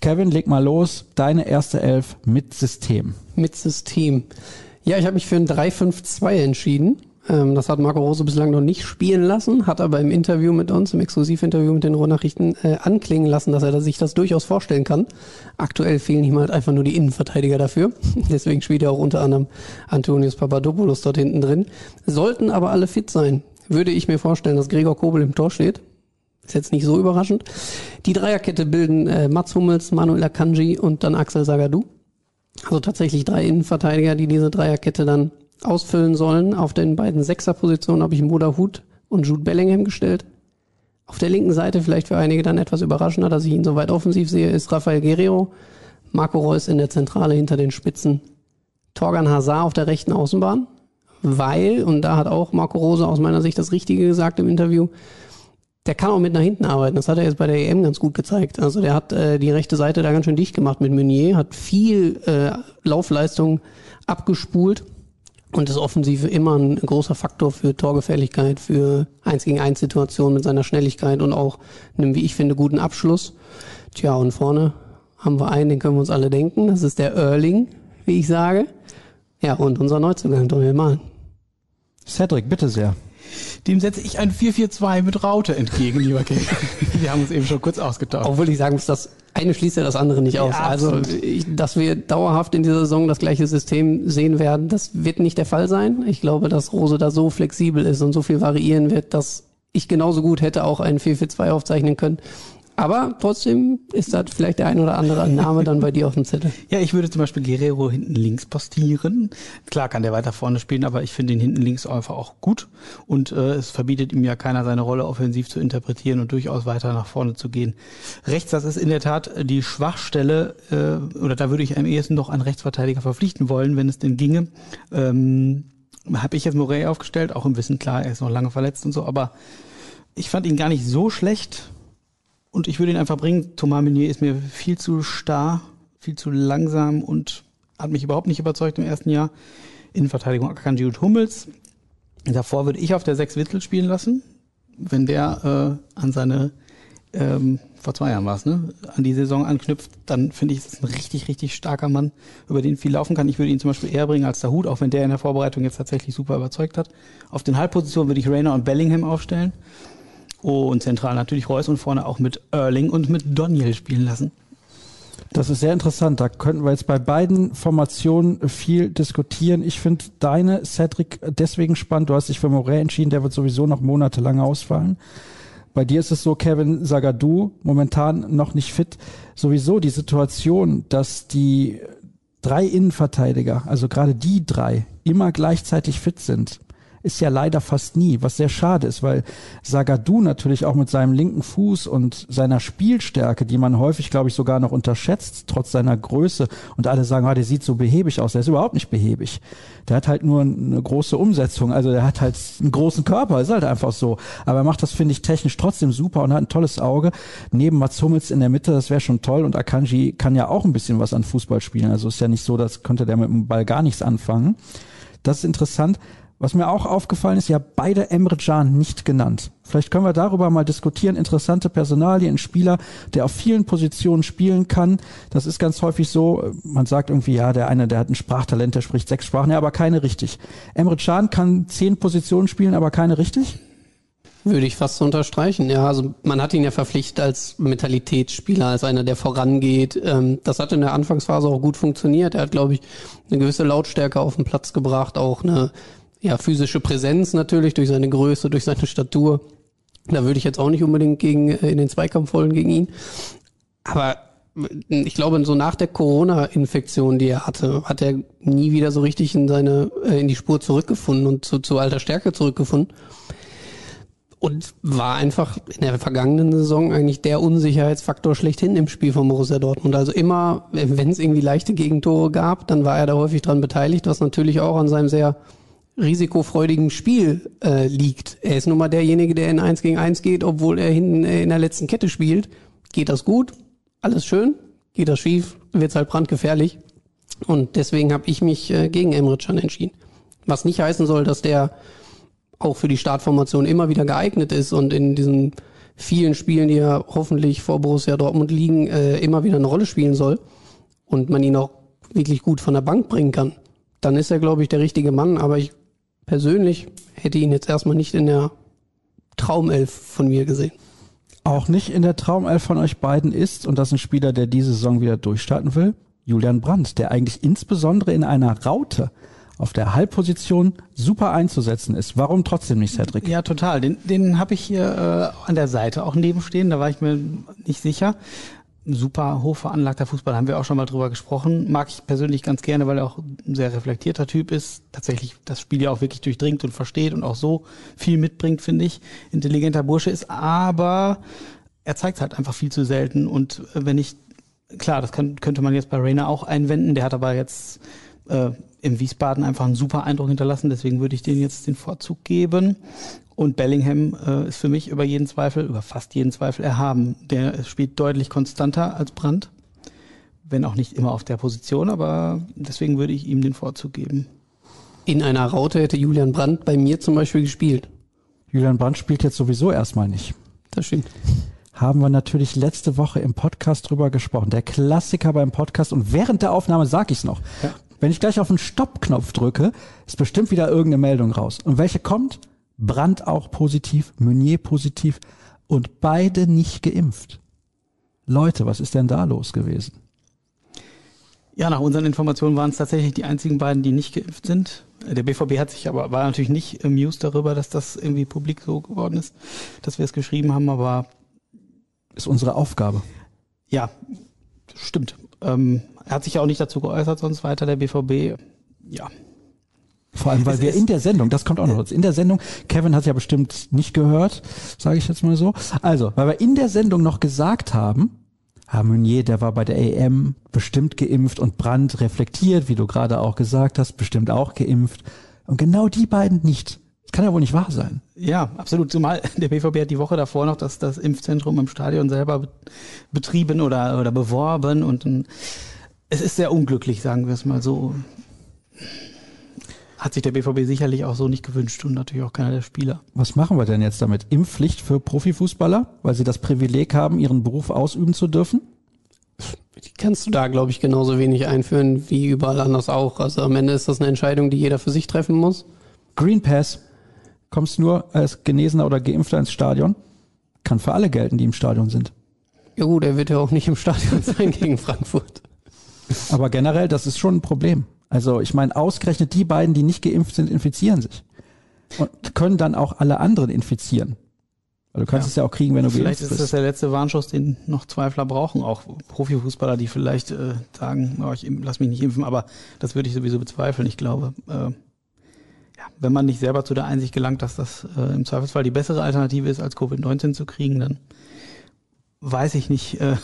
Kevin, leg mal los. Deine erste Elf mit System. Mit System. Ja, ich habe mich für ein 3-5-2 entschieden. Ähm, das hat Marco Rose bislang noch nicht spielen lassen, hat aber im Interview mit uns, im Exklusivinterview mit den Rohrnachrichten, äh, anklingen lassen, dass er sich das durchaus vorstellen kann. Aktuell fehlen ihm halt einfach nur die Innenverteidiger dafür. Deswegen spielt er auch unter anderem Antonius Papadopoulos dort hinten drin. Sollten aber alle fit sein, würde ich mir vorstellen, dass Gregor Kobel im Tor steht. Ist jetzt nicht so überraschend. Die Dreierkette bilden äh, Mats Hummels, Manuel Akanji und dann Axel Sagadou. Also tatsächlich drei Innenverteidiger, die diese Dreierkette dann ausfüllen sollen. Auf den beiden Sechserpositionen habe ich Moda Hut und Jude Bellingham gestellt. Auf der linken Seite, vielleicht für einige dann etwas überraschender, dass ich ihn so weit offensiv sehe, ist Rafael Guerrero, Marco Reus in der Zentrale hinter den Spitzen, Torgan Hazard auf der rechten Außenbahn, weil, und da hat auch Marco Rose aus meiner Sicht das Richtige gesagt im Interview, der kann auch mit nach hinten arbeiten. Das hat er jetzt bei der EM ganz gut gezeigt. Also der hat äh, die rechte Seite da ganz schön dicht gemacht mit Meunier, hat viel äh, Laufleistung abgespult und ist Offensive immer ein großer Faktor für Torgefährlichkeit, für 1 gegen 1 Situationen mit seiner Schnelligkeit und auch einem, wie ich finde, guten Abschluss. Tja, und vorne haben wir einen, den können wir uns alle denken. Das ist der Erling, wie ich sage. Ja, und unser Neuzugang, Daniel Mahlen. Cedric, bitte sehr. Dem setze ich ein 4-4-2 mit Raute entgegen, lieber Kevin. Wir haben uns eben schon kurz ausgetauscht. Obwohl ich sagen muss, das eine schließt ja das andere nicht aus. Ja, also, ich, dass wir dauerhaft in dieser Saison das gleiche System sehen werden, das wird nicht der Fall sein. Ich glaube, dass Rose da so flexibel ist und so viel variieren wird, dass ich genauso gut hätte auch einen 4-4-2 aufzeichnen können. Aber trotzdem ist da vielleicht der ein oder andere Name dann bei dir auf dem Zettel. Ja, ich würde zum Beispiel Guerrero hinten links postieren. Klar kann der weiter vorne spielen, aber ich finde ihn hinten links einfach auch gut. Und äh, es verbietet ihm ja keiner, seine Rolle offensiv zu interpretieren und durchaus weiter nach vorne zu gehen. Rechts, das ist in der Tat die Schwachstelle, äh, oder da würde ich am ehesten noch einen Rechtsverteidiger verpflichten wollen, wenn es denn ginge. Ähm, habe ich jetzt Morey aufgestellt, auch im Wissen, klar, er ist noch lange verletzt und so, aber ich fand ihn gar nicht so schlecht und ich würde ihn einfach bringen. Thomas Meunier ist mir viel zu starr, viel zu langsam und hat mich überhaupt nicht überzeugt im ersten Jahr. Innenverteidigung Akanji und Hummels. Davor würde ich auf der sechs Witzel spielen lassen, wenn der äh, an seine ähm, vor zwei Jahren war es, ne? An die Saison anknüpft, dann finde ich, ist ein richtig, richtig starker Mann, über den viel laufen kann. Ich würde ihn zum Beispiel eher bringen als der Hut, auch wenn der in der Vorbereitung jetzt tatsächlich super überzeugt hat. Auf den Halbpositionen würde ich Rainer und Bellingham aufstellen. Und zentral natürlich Reus und vorne auch mit Erling und mit Daniel spielen lassen. Das ist sehr interessant. Da könnten wir jetzt bei beiden Formationen viel diskutieren. Ich finde deine Cedric deswegen spannend. Du hast dich für Morel entschieden, der wird sowieso noch monatelang ausfallen. Bei dir ist es so, Kevin Sagadou, momentan noch nicht fit. Sowieso die Situation, dass die drei Innenverteidiger, also gerade die drei, immer gleichzeitig fit sind ist ja leider fast nie, was sehr schade ist, weil Sagadu natürlich auch mit seinem linken Fuß und seiner Spielstärke, die man häufig, glaube ich, sogar noch unterschätzt, trotz seiner Größe, und alle sagen, ah, der sieht so behäbig aus, der ist überhaupt nicht behäbig. Der hat halt nur eine große Umsetzung, also der hat halt einen großen Körper, ist halt einfach so. Aber er macht das, finde ich, technisch trotzdem super und hat ein tolles Auge. Neben Mats Hummels in der Mitte, das wäre schon toll. Und Akanji kann ja auch ein bisschen was an Fußball spielen. Also ist ja nicht so, dass könnte der mit dem Ball gar nichts anfangen. Das ist interessant. Was mir auch aufgefallen ist, ja beide Emre Can nicht genannt. Vielleicht können wir darüber mal diskutieren. Interessante Personalie, ein Spieler, der auf vielen Positionen spielen kann. Das ist ganz häufig so. Man sagt irgendwie, ja, der eine, der hat ein Sprachtalent, der spricht sechs Sprachen, ja, aber keine richtig. Emre Can kann zehn Positionen spielen, aber keine richtig? Würde ich fast unterstreichen. Ja, also man hat ihn ja verpflichtet als Mentalitätsspieler, als einer, der vorangeht. Ähm, das hat in der Anfangsphase auch gut funktioniert. Er hat, glaube ich, eine gewisse Lautstärke auf den Platz gebracht, auch eine ja, physische Präsenz natürlich durch seine Größe, durch seine Statur. Da würde ich jetzt auch nicht unbedingt gegen, äh, in den Zweikampf wollen gegen ihn. Aber äh, ich glaube, so nach der Corona-Infektion, die er hatte, hat er nie wieder so richtig in seine, äh, in die Spur zurückgefunden und zu, zu alter Stärke zurückgefunden. Und war einfach in der vergangenen Saison eigentlich der Unsicherheitsfaktor schlechthin im Spiel von Borussia Dortmund. Also immer, wenn es irgendwie leichte Gegentore gab, dann war er da häufig dran beteiligt, was natürlich auch an seinem sehr risikofreudigen Spiel äh, liegt. Er ist nun mal derjenige, der in 1 gegen 1 geht, obwohl er hinten äh, in der letzten Kette spielt. geht das gut, alles schön, geht das schief, wird's halt brandgefährlich. Und deswegen habe ich mich äh, gegen Emre Can entschieden. Was nicht heißen soll, dass der auch für die Startformation immer wieder geeignet ist und in diesen vielen Spielen, die ja hoffentlich vor Borussia Dortmund liegen, äh, immer wieder eine Rolle spielen soll und man ihn auch wirklich gut von der Bank bringen kann. Dann ist er, glaube ich, der richtige Mann. Aber ich persönlich hätte ihn jetzt erstmal nicht in der Traumelf von mir gesehen. Auch nicht in der Traumelf von euch beiden ist, und das ist ein Spieler, der diese Saison wieder durchstarten will, Julian Brandt, der eigentlich insbesondere in einer Raute auf der Halbposition super einzusetzen ist. Warum trotzdem nicht Cedric? Ja, total. Den, den habe ich hier äh, an der Seite auch nebenstehen. Da war ich mir nicht sicher. Super hoch veranlagter Fußball, haben wir auch schon mal drüber gesprochen. Mag ich persönlich ganz gerne, weil er auch ein sehr reflektierter Typ ist. Tatsächlich das Spiel ja auch wirklich durchdringt und versteht und auch so viel mitbringt, finde ich. Intelligenter Bursche ist, aber er zeigt halt einfach viel zu selten. Und wenn ich, klar, das kann, könnte man jetzt bei Rainer auch einwenden. Der hat aber jetzt äh, im Wiesbaden einfach einen super Eindruck hinterlassen. Deswegen würde ich denen jetzt den Vorzug geben. Und Bellingham äh, ist für mich über jeden Zweifel, über fast jeden Zweifel erhaben. Der spielt deutlich konstanter als Brandt. Wenn auch nicht immer auf der Position, aber deswegen würde ich ihm den Vorzug geben. In einer Raute hätte Julian Brandt bei mir zum Beispiel gespielt. Julian Brandt spielt jetzt sowieso erstmal nicht. Das stimmt. Haben wir natürlich letzte Woche im Podcast drüber gesprochen. Der Klassiker beim Podcast und während der Aufnahme sag ich's noch. Ja. Wenn ich gleich auf den Stoppknopf drücke, ist bestimmt wieder irgendeine Meldung raus. Und welche kommt? Brand auch positiv, Meunier positiv und beide nicht geimpft. Leute, was ist denn da los gewesen? Ja, nach unseren Informationen waren es tatsächlich die einzigen beiden, die nicht geimpft sind. Der BVB hat sich aber, war natürlich nicht amused darüber, dass das irgendwie publik so geworden ist, dass wir es geschrieben haben, aber. Ist unsere Aufgabe. Ja, stimmt. Ähm, er hat sich ja auch nicht dazu geäußert, sonst weiter der BVB. Ja, vor allem, weil es wir in der Sendung, das kommt auch noch, in der Sendung, Kevin hat ja bestimmt nicht gehört, sage ich jetzt mal so. Also, weil wir in der Sendung noch gesagt haben, Herr Meunier, der war bei der AM bestimmt geimpft und Brandt reflektiert, wie du gerade auch gesagt hast, bestimmt auch geimpft. Und genau die beiden nicht. Das kann ja wohl nicht wahr sein. Ja, absolut. Zumal der BVB hat die Woche davor noch das, das Impfzentrum im Stadion selber betrieben oder, oder beworben und es ist sehr unglücklich, sagen wir es mal so hat sich der BVB sicherlich auch so nicht gewünscht und natürlich auch keiner der Spieler. Was machen wir denn jetzt damit? Impfpflicht für Profifußballer, weil sie das Privileg haben, ihren Beruf ausüben zu dürfen? Die kannst du da, glaube ich, genauso wenig einführen wie überall anders auch. Also am Ende ist das eine Entscheidung, die jeder für sich treffen muss. Green Pass. Kommst nur als Genesener oder Geimpfter ins Stadion? Kann für alle gelten, die im Stadion sind. Ja gut, er wird ja auch nicht im Stadion sein gegen Frankfurt. Aber generell, das ist schon ein Problem. Also ich meine, ausgerechnet die beiden, die nicht geimpft sind, infizieren sich. Und können dann auch alle anderen infizieren. Weil du kannst ja. es ja auch kriegen, wenn du vielleicht geimpft bist. Vielleicht ist das der letzte Warnschuss, den noch Zweifler brauchen, auch Profifußballer, die vielleicht äh, sagen, oh, ich lass mich nicht impfen, aber das würde ich sowieso bezweifeln. Ich glaube, äh, ja, wenn man nicht selber zu der Einsicht gelangt, dass das äh, im Zweifelsfall die bessere Alternative ist, als Covid-19 zu kriegen, dann weiß ich nicht, äh,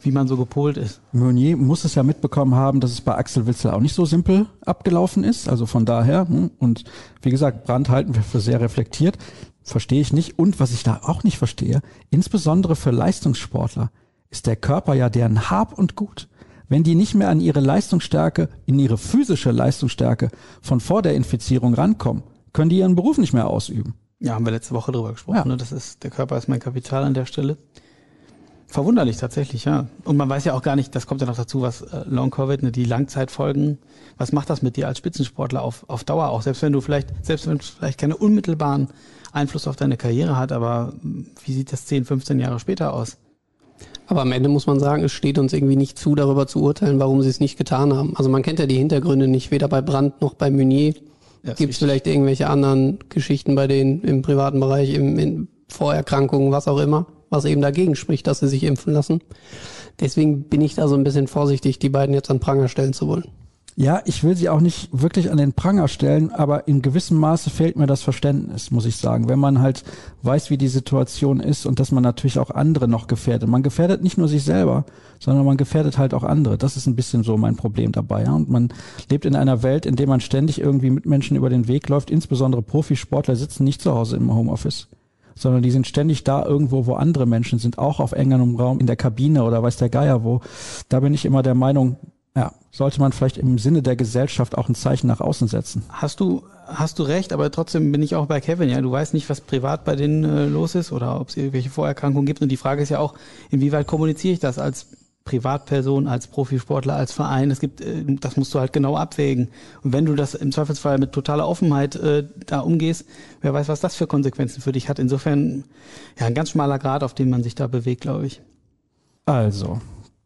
wie man so gepolt ist. Meunier muss es ja mitbekommen haben, dass es bei Axel Witzel auch nicht so simpel abgelaufen ist. Also von daher, hm, und wie gesagt, Brand halten wir für sehr reflektiert. Verstehe ich nicht. Und was ich da auch nicht verstehe, insbesondere für Leistungssportler, ist der Körper ja deren Hab und Gut. Wenn die nicht mehr an ihre Leistungsstärke, in ihre physische Leistungsstärke von vor der Infizierung rankommen, können die ihren Beruf nicht mehr ausüben. Ja, haben wir letzte Woche drüber gesprochen. Ja. Ne? Das ist, der Körper ist mein Kapital an der Stelle. Verwunderlich tatsächlich, ja. Und man weiß ja auch gar nicht, das kommt ja noch dazu, was äh, Long Covid, ne, die Langzeitfolgen, was macht das mit dir als Spitzensportler auf, auf Dauer auch? Selbst wenn du vielleicht, selbst wenn es vielleicht keine unmittelbaren Einfluss auf deine Karriere hat, aber hm, wie sieht das 10, 15 Jahre später aus? Aber am Ende muss man sagen, es steht uns irgendwie nicht zu, darüber zu urteilen, warum sie es nicht getan haben. Also man kennt ja die Hintergründe nicht, weder bei Brandt noch bei Meunier. Ja, Gibt es vielleicht irgendwelche anderen Geschichten bei denen im privaten Bereich, im, in Vorerkrankungen, was auch immer? Was eben dagegen spricht, dass sie sich impfen lassen. Deswegen bin ich da so ein bisschen vorsichtig, die beiden jetzt an Pranger stellen zu wollen. Ja, ich will sie auch nicht wirklich an den Pranger stellen, aber in gewissem Maße fehlt mir das Verständnis, muss ich sagen. Wenn man halt weiß, wie die Situation ist und dass man natürlich auch andere noch gefährdet. Man gefährdet nicht nur sich selber, sondern man gefährdet halt auch andere. Das ist ein bisschen so mein Problem dabei. Ja? Und man lebt in einer Welt, in der man ständig irgendwie mit Menschen über den Weg läuft. Insbesondere Profisportler sitzen nicht zu Hause im Homeoffice sondern die sind ständig da irgendwo, wo andere Menschen sind, auch auf engerem Raum in der Kabine oder weiß der Geier wo. Da bin ich immer der Meinung, ja, sollte man vielleicht im Sinne der Gesellschaft auch ein Zeichen nach außen setzen. Hast du, hast du recht, aber trotzdem bin ich auch bei Kevin, ja. Du weißt nicht, was privat bei denen äh, los ist oder ob es irgendwelche Vorerkrankungen gibt. Und die Frage ist ja auch, inwieweit kommuniziere ich das als Privatperson, als Profisportler, als Verein. Es gibt, äh, das musst du halt genau abwägen. Und wenn du das im Zweifelsfall mit totaler Offenheit äh, da umgehst, wer weiß, was das für Konsequenzen für dich hat. Insofern ja ein ganz schmaler Grad, auf dem man sich da bewegt, glaube ich. Also,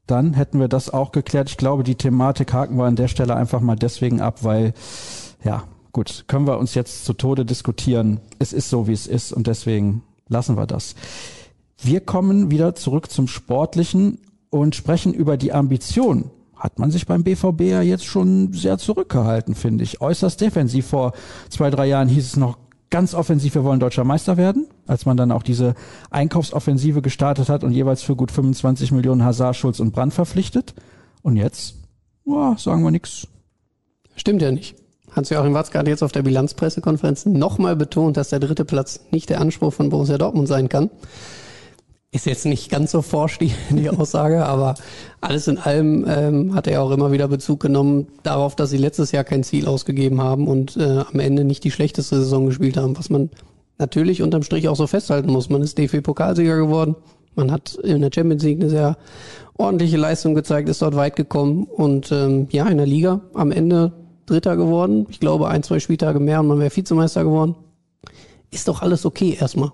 dann hätten wir das auch geklärt. Ich glaube, die Thematik haken wir an der Stelle einfach mal deswegen ab, weil, ja, gut, können wir uns jetzt zu Tode diskutieren. Es ist so, wie es ist und deswegen lassen wir das. Wir kommen wieder zurück zum Sportlichen und sprechen über die Ambition. Hat man sich beim BVB ja jetzt schon sehr zurückgehalten, finde ich. Äußerst defensiv. Vor zwei, drei Jahren hieß es noch ganz offensiv, wir wollen deutscher Meister werden, als man dann auch diese Einkaufsoffensive gestartet hat und jeweils für gut 25 Millionen Hazard, Schulz und Brand verpflichtet. Und jetzt, boah, sagen wir nix. Stimmt ja nicht. Hans-Joachim Watzke hat jetzt auf der Bilanzpressekonferenz nochmal betont, dass der dritte Platz nicht der Anspruch von Borussia Dortmund sein kann. Ist jetzt nicht ganz so forsch, die, die Aussage, aber alles in allem ähm, hat er auch immer wieder Bezug genommen darauf, dass sie letztes Jahr kein Ziel ausgegeben haben und äh, am Ende nicht die schlechteste Saison gespielt haben, was man natürlich unterm Strich auch so festhalten muss. Man ist DFB-Pokalsieger geworden, man hat in der Champions League eine sehr ordentliche Leistung gezeigt, ist dort weit gekommen und ähm, ja, in der Liga am Ende Dritter geworden. Ich glaube, ein, zwei Spieltage mehr und man wäre Vizemeister geworden. Ist doch alles okay erstmal.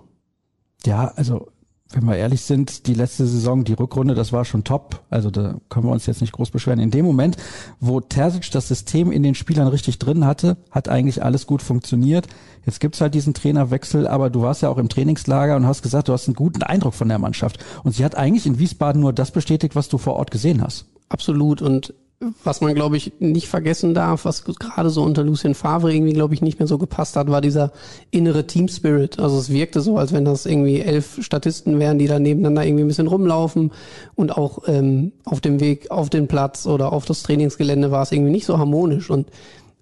Ja, also wenn wir ehrlich sind, die letzte Saison, die Rückrunde, das war schon top. Also da können wir uns jetzt nicht groß beschweren. In dem Moment, wo Terzic das System in den Spielern richtig drin hatte, hat eigentlich alles gut funktioniert. Jetzt gibt's halt diesen Trainerwechsel, aber du warst ja auch im Trainingslager und hast gesagt, du hast einen guten Eindruck von der Mannschaft. Und sie hat eigentlich in Wiesbaden nur das bestätigt, was du vor Ort gesehen hast. Absolut. Und was man, glaube ich, nicht vergessen darf, was gerade so unter Lucien Favre irgendwie, glaube ich, nicht mehr so gepasst hat, war dieser innere Team Spirit. Also es wirkte so, als wenn das irgendwie elf Statisten wären, die da nebeneinander irgendwie ein bisschen rumlaufen und auch ähm, auf dem Weg auf den Platz oder auf das Trainingsgelände war es irgendwie nicht so harmonisch und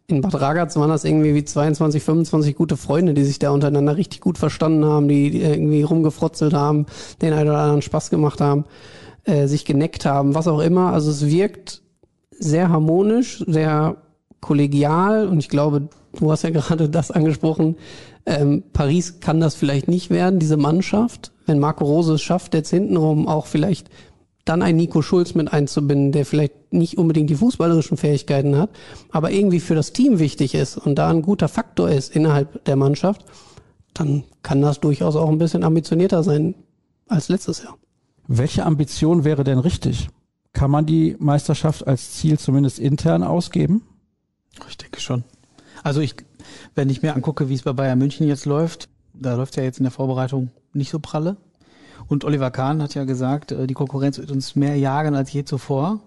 in Bad Ragaz waren das irgendwie wie 22, 25 gute Freunde, die sich da untereinander richtig gut verstanden haben, die, die irgendwie rumgefrotzelt haben, den einen oder anderen Spaß gemacht haben, äh, sich geneckt haben, was auch immer. Also es wirkt sehr harmonisch, sehr kollegial und ich glaube, du hast ja gerade das angesprochen, ähm, Paris kann das vielleicht nicht werden, diese Mannschaft. Wenn Marco Rose es schafft, jetzt hintenrum auch vielleicht dann ein Nico Schulz mit einzubinden, der vielleicht nicht unbedingt die fußballerischen Fähigkeiten hat, aber irgendwie für das Team wichtig ist und da ein guter Faktor ist innerhalb der Mannschaft, dann kann das durchaus auch ein bisschen ambitionierter sein als letztes Jahr. Welche Ambition wäre denn richtig? Kann man die Meisterschaft als Ziel zumindest intern ausgeben? Ich denke schon. Also ich, wenn ich mir angucke, wie es bei Bayern München jetzt läuft, da läuft ja jetzt in der Vorbereitung nicht so pralle. Und Oliver Kahn hat ja gesagt, äh, die Konkurrenz wird uns mehr jagen als je zuvor.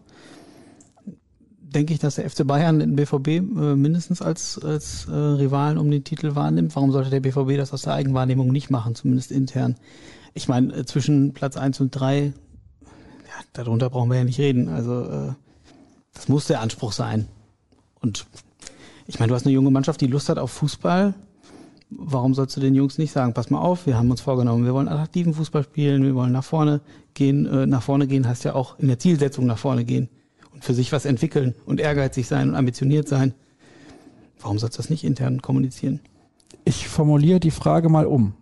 Denke ich, dass der FC Bayern den BVB äh, mindestens als, als äh, Rivalen um den Titel wahrnimmt. Warum sollte der BVB das aus der Eigenwahrnehmung nicht machen, zumindest intern? Ich meine, zwischen Platz eins und drei darunter brauchen wir ja nicht reden. Also äh, das muss der Anspruch sein. Und ich meine, du hast eine junge Mannschaft, die Lust hat auf Fußball. Warum sollst du den Jungs nicht sagen, pass mal auf, wir haben uns vorgenommen, wir wollen attraktiven Fußball spielen, wir wollen nach vorne gehen. Äh, nach vorne gehen heißt ja auch in der Zielsetzung nach vorne gehen und für sich was entwickeln und ehrgeizig sein und ambitioniert sein. Warum sollst du das nicht intern kommunizieren? Ich formuliere die Frage mal um.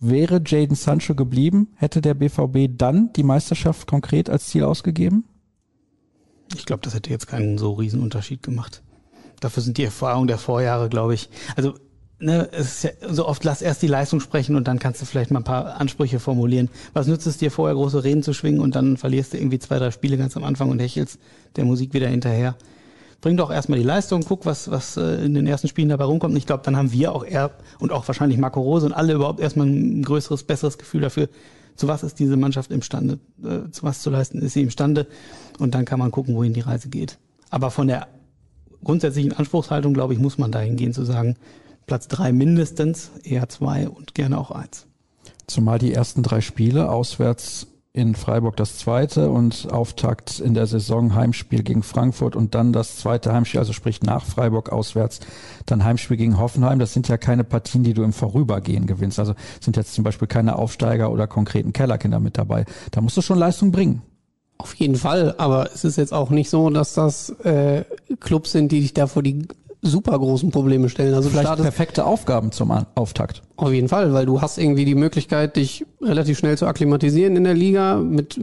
Wäre Jaden Sancho geblieben, hätte der BVB dann die Meisterschaft konkret als Ziel ausgegeben? Ich glaube, das hätte jetzt keinen so riesen Unterschied gemacht. Dafür sind die Erfahrungen der Vorjahre, glaube ich. Also, ne, es ist ja so oft, lass erst die Leistung sprechen und dann kannst du vielleicht mal ein paar Ansprüche formulieren. Was nützt es dir vorher, große Reden zu schwingen und dann verlierst du irgendwie zwei, drei Spiele ganz am Anfang und hechelst der Musik wieder hinterher? Bring doch erstmal die Leistung, guck, was, was äh, in den ersten Spielen dabei rumkommt. Und ich glaube, dann haben wir auch er und auch wahrscheinlich Marco Rose und alle überhaupt erstmal ein größeres, besseres Gefühl dafür, zu was ist diese Mannschaft imstande, äh, zu was zu leisten ist sie imstande. Und dann kann man gucken, wohin die Reise geht. Aber von der grundsätzlichen Anspruchshaltung, glaube ich, muss man dahin gehen zu sagen, Platz drei mindestens, eher zwei und gerne auch eins. Zumal die ersten drei Spiele auswärts in Freiburg das zweite und Auftakt in der Saison Heimspiel gegen Frankfurt und dann das zweite Heimspiel, also sprich nach Freiburg auswärts, dann Heimspiel gegen Hoffenheim. Das sind ja keine Partien, die du im Vorübergehen gewinnst. Also sind jetzt zum Beispiel keine Aufsteiger oder konkreten Kellerkinder mit dabei. Da musst du schon Leistung bringen. Auf jeden Fall, aber es ist jetzt auch nicht so, dass das äh, Clubs sind, die dich da vor die super großen Probleme stellen. Also Vielleicht perfekte Aufgaben zum Auftakt. auf jeden Fall, weil du hast irgendwie die Möglichkeit, dich relativ schnell zu akklimatisieren in der Liga. Mit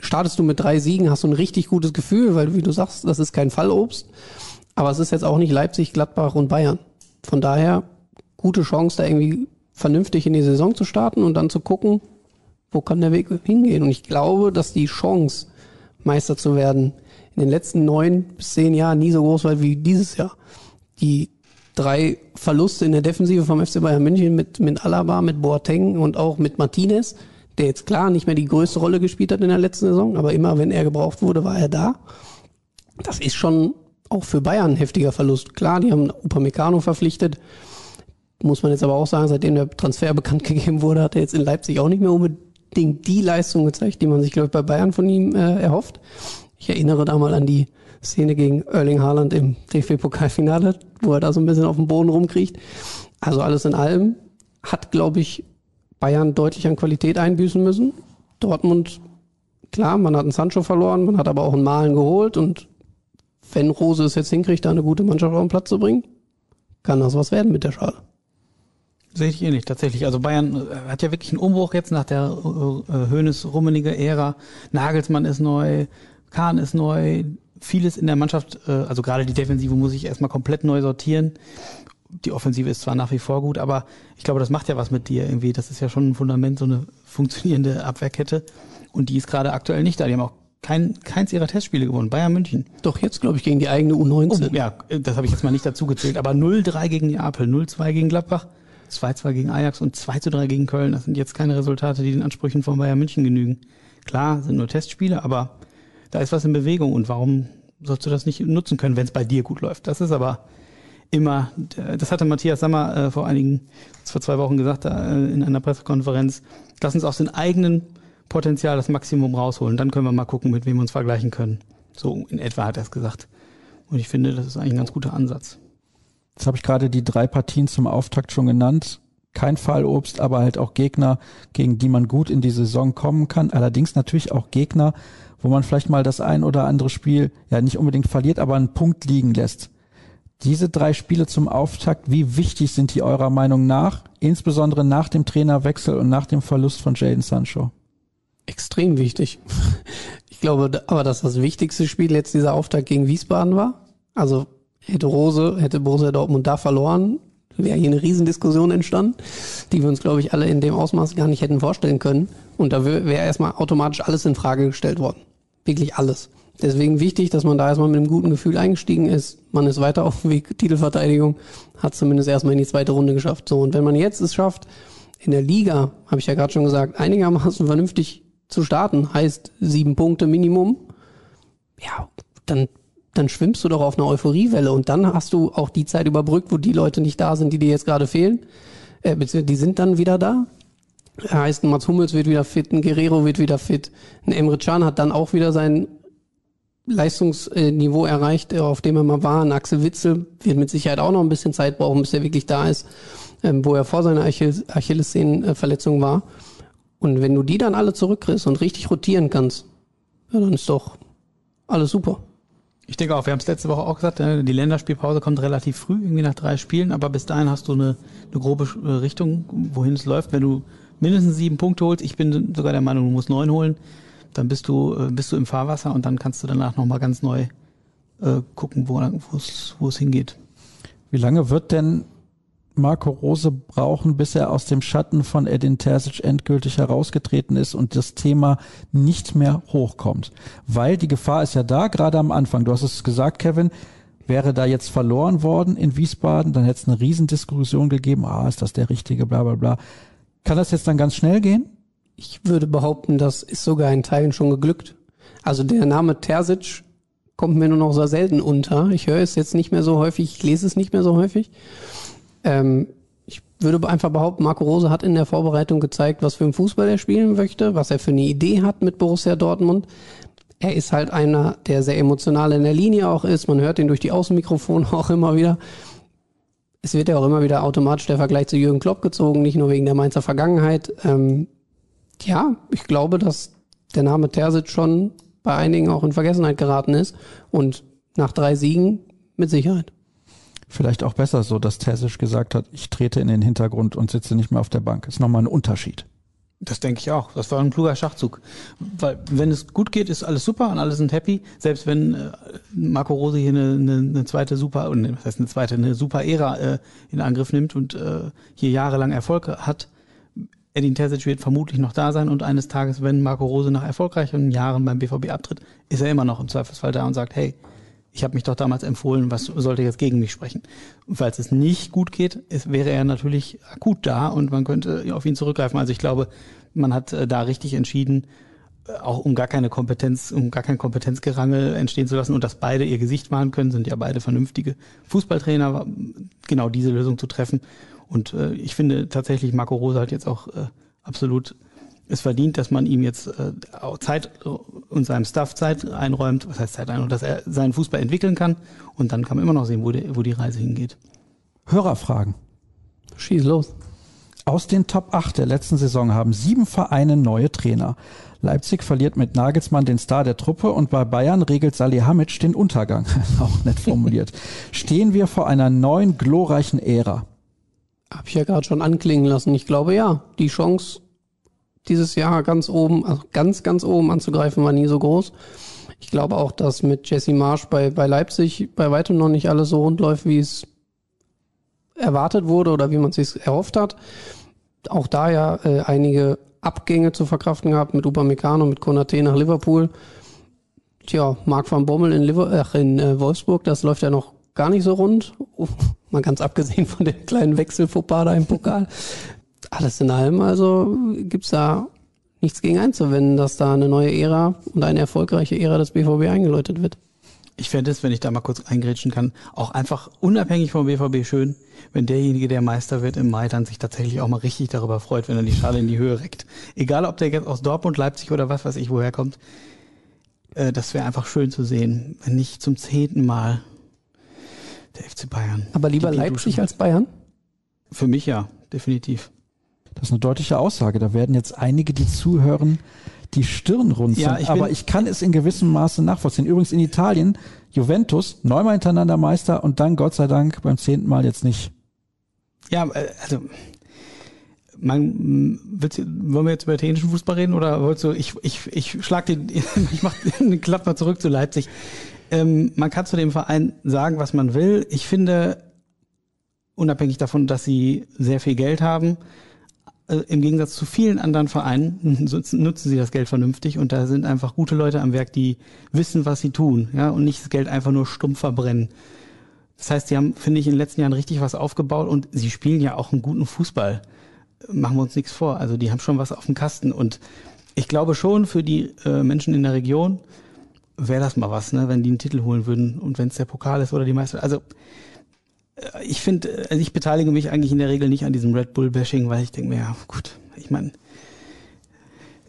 startest du mit drei Siegen, hast du ein richtig gutes Gefühl, weil wie du sagst, das ist kein Fallobst. Aber es ist jetzt auch nicht Leipzig, Gladbach und Bayern. Von daher gute Chance, da irgendwie vernünftig in die Saison zu starten und dann zu gucken, wo kann der Weg hingehen. Und ich glaube, dass die Chance, Meister zu werden, in den letzten neun bis zehn Jahren nie so groß war wie dieses Jahr. Die drei Verluste in der Defensive vom FC Bayern München mit, mit Alaba, mit Boateng und auch mit Martinez, der jetzt klar nicht mehr die größte Rolle gespielt hat in der letzten Saison, aber immer wenn er gebraucht wurde, war er da. Das ist schon auch für Bayern ein heftiger Verlust. Klar, die haben Upamecano verpflichtet. Muss man jetzt aber auch sagen, seitdem der Transfer bekannt gegeben wurde, hat er jetzt in Leipzig auch nicht mehr unbedingt die Leistung gezeigt, die man sich, glaube ich, bei Bayern von ihm äh, erhofft. Ich erinnere da mal an die Szene gegen Erling Haaland im DFB-Pokalfinale, wo er da so ein bisschen auf dem Boden rumkriecht. Also alles in allem hat, glaube ich, Bayern deutlich an Qualität einbüßen müssen. Dortmund, klar, man hat einen Sancho verloren, man hat aber auch einen Malen geholt und wenn Rose es jetzt hinkriegt, da eine gute Mannschaft auf den Platz zu bringen, kann das was werden mit der Schale. Sehe ich ähnlich, tatsächlich. Also Bayern äh, hat ja wirklich einen Umbruch jetzt nach der äh, Hönes-Rummenige Ära. Nagelsmann ist neu, Kahn ist neu, vieles in der Mannschaft, äh, also gerade die Defensive muss ich erstmal komplett neu sortieren. Die Offensive ist zwar nach wie vor gut, aber ich glaube, das macht ja was mit dir irgendwie. Das ist ja schon ein Fundament, so eine funktionierende Abwehrkette. Und die ist gerade aktuell nicht da. Die haben auch kein, keins ihrer Testspiele gewonnen. Bayern München. Doch jetzt, glaube ich, gegen die eigene U19. Oh, ja, das habe ich jetzt mal nicht dazu gezählt. Aber 0-3 gegen Neapel, 0-2 gegen Gladbach, 2-2 gegen Ajax und 2-3 gegen Köln. Das sind jetzt keine Resultate, die den Ansprüchen von Bayern München genügen. Klar, sind nur Testspiele, aber da ist was in Bewegung. Und warum sollst du das nicht nutzen können, wenn es bei dir gut läuft? Das ist aber immer, das hatte Matthias Sammer äh, vor einigen, vor zwei Wochen gesagt, äh, in einer Pressekonferenz, lass uns aus den eigenen Potenzial das Maximum rausholen. Dann können wir mal gucken, mit wem wir uns vergleichen können. So in etwa hat er es gesagt. Und ich finde, das ist eigentlich ein ganz guter Ansatz. Jetzt habe ich gerade die drei Partien zum Auftakt schon genannt. Kein Fallobst, aber halt auch Gegner, gegen die man gut in die Saison kommen kann. Allerdings natürlich auch Gegner, wo man vielleicht mal das ein oder andere Spiel ja nicht unbedingt verliert, aber einen Punkt liegen lässt. Diese drei Spiele zum Auftakt, wie wichtig sind die eurer Meinung nach, insbesondere nach dem Trainerwechsel und nach dem Verlust von Jaden Sancho? Extrem wichtig. Ich glaube aber, dass das wichtigste Spiel jetzt dieser Auftakt gegen Wiesbaden war. Also hätte Rose, hätte Borussia Dortmund da verloren, wäre hier eine Riesendiskussion entstanden, die wir uns, glaube ich, alle in dem Ausmaß gar nicht hätten vorstellen können. Und da wäre erstmal automatisch alles in Frage gestellt worden. Wirklich alles. Deswegen wichtig, dass man da erstmal mit einem guten Gefühl eingestiegen ist. Man ist weiter auf dem Weg Titelverteidigung, hat zumindest erstmal in die zweite Runde geschafft. So, und wenn man jetzt es schafft, in der Liga, habe ich ja gerade schon gesagt, einigermaßen vernünftig zu starten, heißt sieben Punkte Minimum, ja, dann, dann schwimmst du doch auf einer Euphoriewelle und dann hast du auch die Zeit überbrückt, wo die Leute nicht da sind, die dir jetzt gerade fehlen. Äh, beziehungsweise die sind dann wieder da. Heißt, Mats Hummels wird wieder fit, ein Guerrero wird wieder fit, ein Emre Can hat dann auch wieder sein Leistungsniveau erreicht, auf dem er mal war. Ein Axel Witzel wird mit Sicherheit auch noch ein bisschen Zeit brauchen, bis er wirklich da ist, ähm, wo er vor seiner Achillessehnenverletzung war. Und wenn du die dann alle zurückkriegst und richtig rotieren kannst, ja, dann ist doch alles super. Ich denke auch, wir haben es letzte Woche auch gesagt, äh, die Länderspielpause kommt relativ früh, irgendwie nach drei Spielen, aber bis dahin hast du eine, eine grobe äh, Richtung, wohin es läuft. Wenn du mindestens sieben Punkte holst, ich bin sogar der Meinung, du musst neun holen, dann bist du, äh, bist du im Fahrwasser und dann kannst du danach nochmal ganz neu äh, gucken, wo es hingeht. Wie lange wird denn Marco Rose brauchen, bis er aus dem Schatten von Edin Terzic endgültig herausgetreten ist und das Thema nicht mehr hochkommt? Weil die Gefahr ist ja da, gerade am Anfang. Du hast es gesagt, Kevin, wäre da jetzt verloren worden in Wiesbaden, dann hätte es eine Riesendiskussion gegeben, ah, ist das der Richtige, bla bla bla. Kann das jetzt dann ganz schnell gehen? Ich würde behaupten, das ist sogar in Teilen schon geglückt. Also der Name Terzic kommt mir nur noch so selten unter. Ich höre es jetzt nicht mehr so häufig, ich lese es nicht mehr so häufig. Ähm, Ich würde einfach behaupten, Marco Rose hat in der Vorbereitung gezeigt, was für einen Fußball er spielen möchte, was er für eine Idee hat mit Borussia Dortmund. Er ist halt einer, der sehr emotional in der Linie auch ist. Man hört ihn durch die Außenmikrofone auch immer wieder. Es wird ja auch immer wieder automatisch der Vergleich zu Jürgen Klopp gezogen, nicht nur wegen der Mainzer Vergangenheit. Ähm, ja, ich glaube, dass der Name Terzic schon bei einigen auch in Vergessenheit geraten ist und nach drei Siegen mit Sicherheit. Vielleicht auch besser so, dass Terzic gesagt hat, ich trete in den Hintergrund und sitze nicht mehr auf der Bank. Ist nochmal ein Unterschied. Das denke ich auch. Das war ein kluger Schachzug. Weil wenn es gut geht, ist alles super und alle sind happy. Selbst wenn äh, Marco Rose hier eine, eine, eine zweite super, und was heißt eine zweite, eine super Ära äh, in Angriff nimmt und äh, hier jahrelang Erfolg hat, Edin Terzic wird vermutlich noch da sein und eines Tages, wenn Marco Rose nach erfolgreichen Jahren beim BVB abtritt, ist er immer noch im Zweifelsfall da und sagt, hey, ich habe mich doch damals empfohlen, was sollte jetzt gegen mich sprechen? Und falls es nicht gut geht, ist, wäre er natürlich akut da und man könnte auf ihn zurückgreifen. Also ich glaube, man hat äh, da richtig entschieden, äh, auch um gar keine Kompetenz, um gar kein Kompetenzgerangel entstehen zu lassen und dass beide ihr Gesicht machen können, sind ja beide vernünftige Fußballtrainer, genau diese Lösung zu treffen. Und äh, ich finde tatsächlich, Marco Rose hat jetzt auch äh, absolut es verdient, dass man ihm jetzt äh, Zeit und seinem Staff Zeit einräumt, was heißt Zeit einräumt, dass er seinen Fußball entwickeln kann und dann kann man immer noch sehen, wo die, wo die Reise hingeht. Hörerfragen. Schieß los. Aus den Top 8 der letzten Saison haben sieben Vereine neue Trainer. Leipzig verliert mit Nagelsmann den Star der Truppe und bei Bayern regelt Salihamidzic den Untergang. Auch nett formuliert. Stehen wir vor einer neuen glorreichen Ära? Hab ich ja gerade schon anklingen lassen. Ich glaube ja, die Chance dieses Jahr ganz oben, also ganz, ganz oben anzugreifen, war nie so groß. Ich glaube auch, dass mit Jesse Marsch bei, bei Leipzig bei weitem noch nicht alles so rund läuft, wie es erwartet wurde oder wie man es sich erhofft hat. Auch da ja äh, einige Abgänge zu verkraften gehabt mit Upamecano, mit Konate nach Liverpool. Tja, Marc van Bommel in, Liver ach, in äh, Wolfsburg, das läuft ja noch gar nicht so rund. Mal ganz abgesehen von dem kleinen Wechselfauxpas da im Pokal. Alles in allem, also gibt's da nichts gegen einzuwenden, dass da eine neue Ära und eine erfolgreiche Ära des BVB eingeläutet wird. Ich fände es, wenn ich da mal kurz eingrätschen kann, auch einfach unabhängig vom BVB schön, wenn derjenige, der Meister wird im Mai, dann sich tatsächlich auch mal richtig darüber freut, wenn er die Schale in die Höhe reckt. Egal, ob der jetzt aus Dortmund, Leipzig oder was weiß ich woher kommt. Äh, das wäre einfach schön zu sehen, wenn nicht zum zehnten Mal der FC Bayern. Aber lieber Leipzig als Bayern? Für mich ja, definitiv. Das ist eine deutliche Aussage. Da werden jetzt einige, die zuhören, die Stirn runzeln. Ja, ich aber ich kann es in gewissem Maße nachvollziehen. Übrigens in Italien, Juventus, neunmal hintereinander Meister und dann Gott sei Dank beim zehnten Mal jetzt nicht. Ja, äh, also man willst, wollen wir jetzt über italienischen Fußball reden oder wolltest du, ich, ich, ich schlag den, ich mach den Klapp mal zurück zu Leipzig. Ähm, man kann zu dem Verein sagen, was man will. Ich finde, unabhängig davon, dass sie sehr viel Geld haben, im Gegensatz zu vielen anderen Vereinen nutzen sie das Geld vernünftig und da sind einfach gute Leute am Werk, die wissen, was sie tun, ja, und nicht das Geld einfach nur stumpf verbrennen. Das heißt, sie haben, finde ich, in den letzten Jahren richtig was aufgebaut und sie spielen ja auch einen guten Fußball. Machen wir uns nichts vor. Also die haben schon was auf dem Kasten und ich glaube schon für die äh, Menschen in der Region wäre das mal was, ne, wenn die einen Titel holen würden und wenn es der Pokal ist oder die Meister. Also äh, ich finde, also ich beteilige mich eigentlich in der Regel nicht an diesem Red Bull-Bashing, weil ich denke mir, ja gut, ich meine,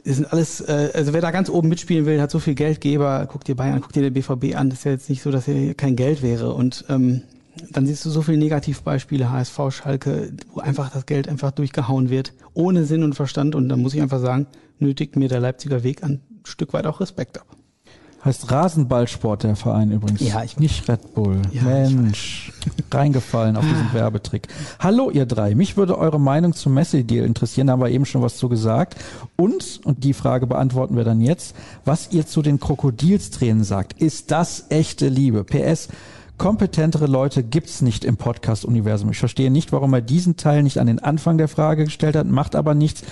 es sind alles, äh, also wer da ganz oben mitspielen will, hat so viel Geldgeber, guck dir Bayern, guck dir der BVB an, das ist ja jetzt nicht so, dass hier kein Geld wäre und ähm, dann siehst du so viele Negativbeispiele, HSV, Schalke, wo einfach das Geld einfach durchgehauen wird, ohne Sinn und Verstand und da muss ich einfach sagen, nötigt mir der Leipziger Weg ein Stück weit auch Respekt ab. Heißt Rasenballsport der Verein übrigens. Ja, ich nicht Red Bull. Ja, Mensch, reingefallen auf diesen Werbetrick. Hallo ihr drei, mich würde eure Meinung zum Messi-Deal interessieren, da haben wir eben schon was zu gesagt. Und, und die Frage beantworten wir dann jetzt, was ihr zu den Krokodilstränen sagt. Ist das echte Liebe? PS, kompetentere Leute gibt's nicht im Podcast-Universum. Ich verstehe nicht, warum er diesen Teil nicht an den Anfang der Frage gestellt hat, macht aber nichts.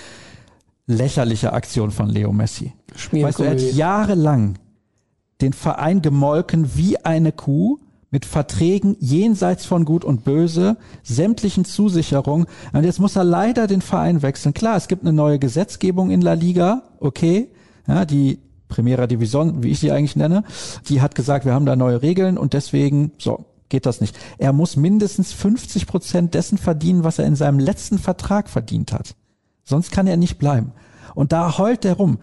Lächerliche Aktion von Leo Messi. Weißt du, er hat jahrelang den Verein gemolken wie eine Kuh mit Verträgen jenseits von Gut und Böse, sämtlichen Zusicherungen. Und jetzt muss er leider den Verein wechseln. Klar, es gibt eine neue Gesetzgebung in La Liga, okay, ja, die Primera Division, wie ich sie eigentlich nenne, die hat gesagt, wir haben da neue Regeln und deswegen, so, geht das nicht. Er muss mindestens 50 Prozent dessen verdienen, was er in seinem letzten Vertrag verdient hat. Sonst kann er nicht bleiben. Und da heult er rum.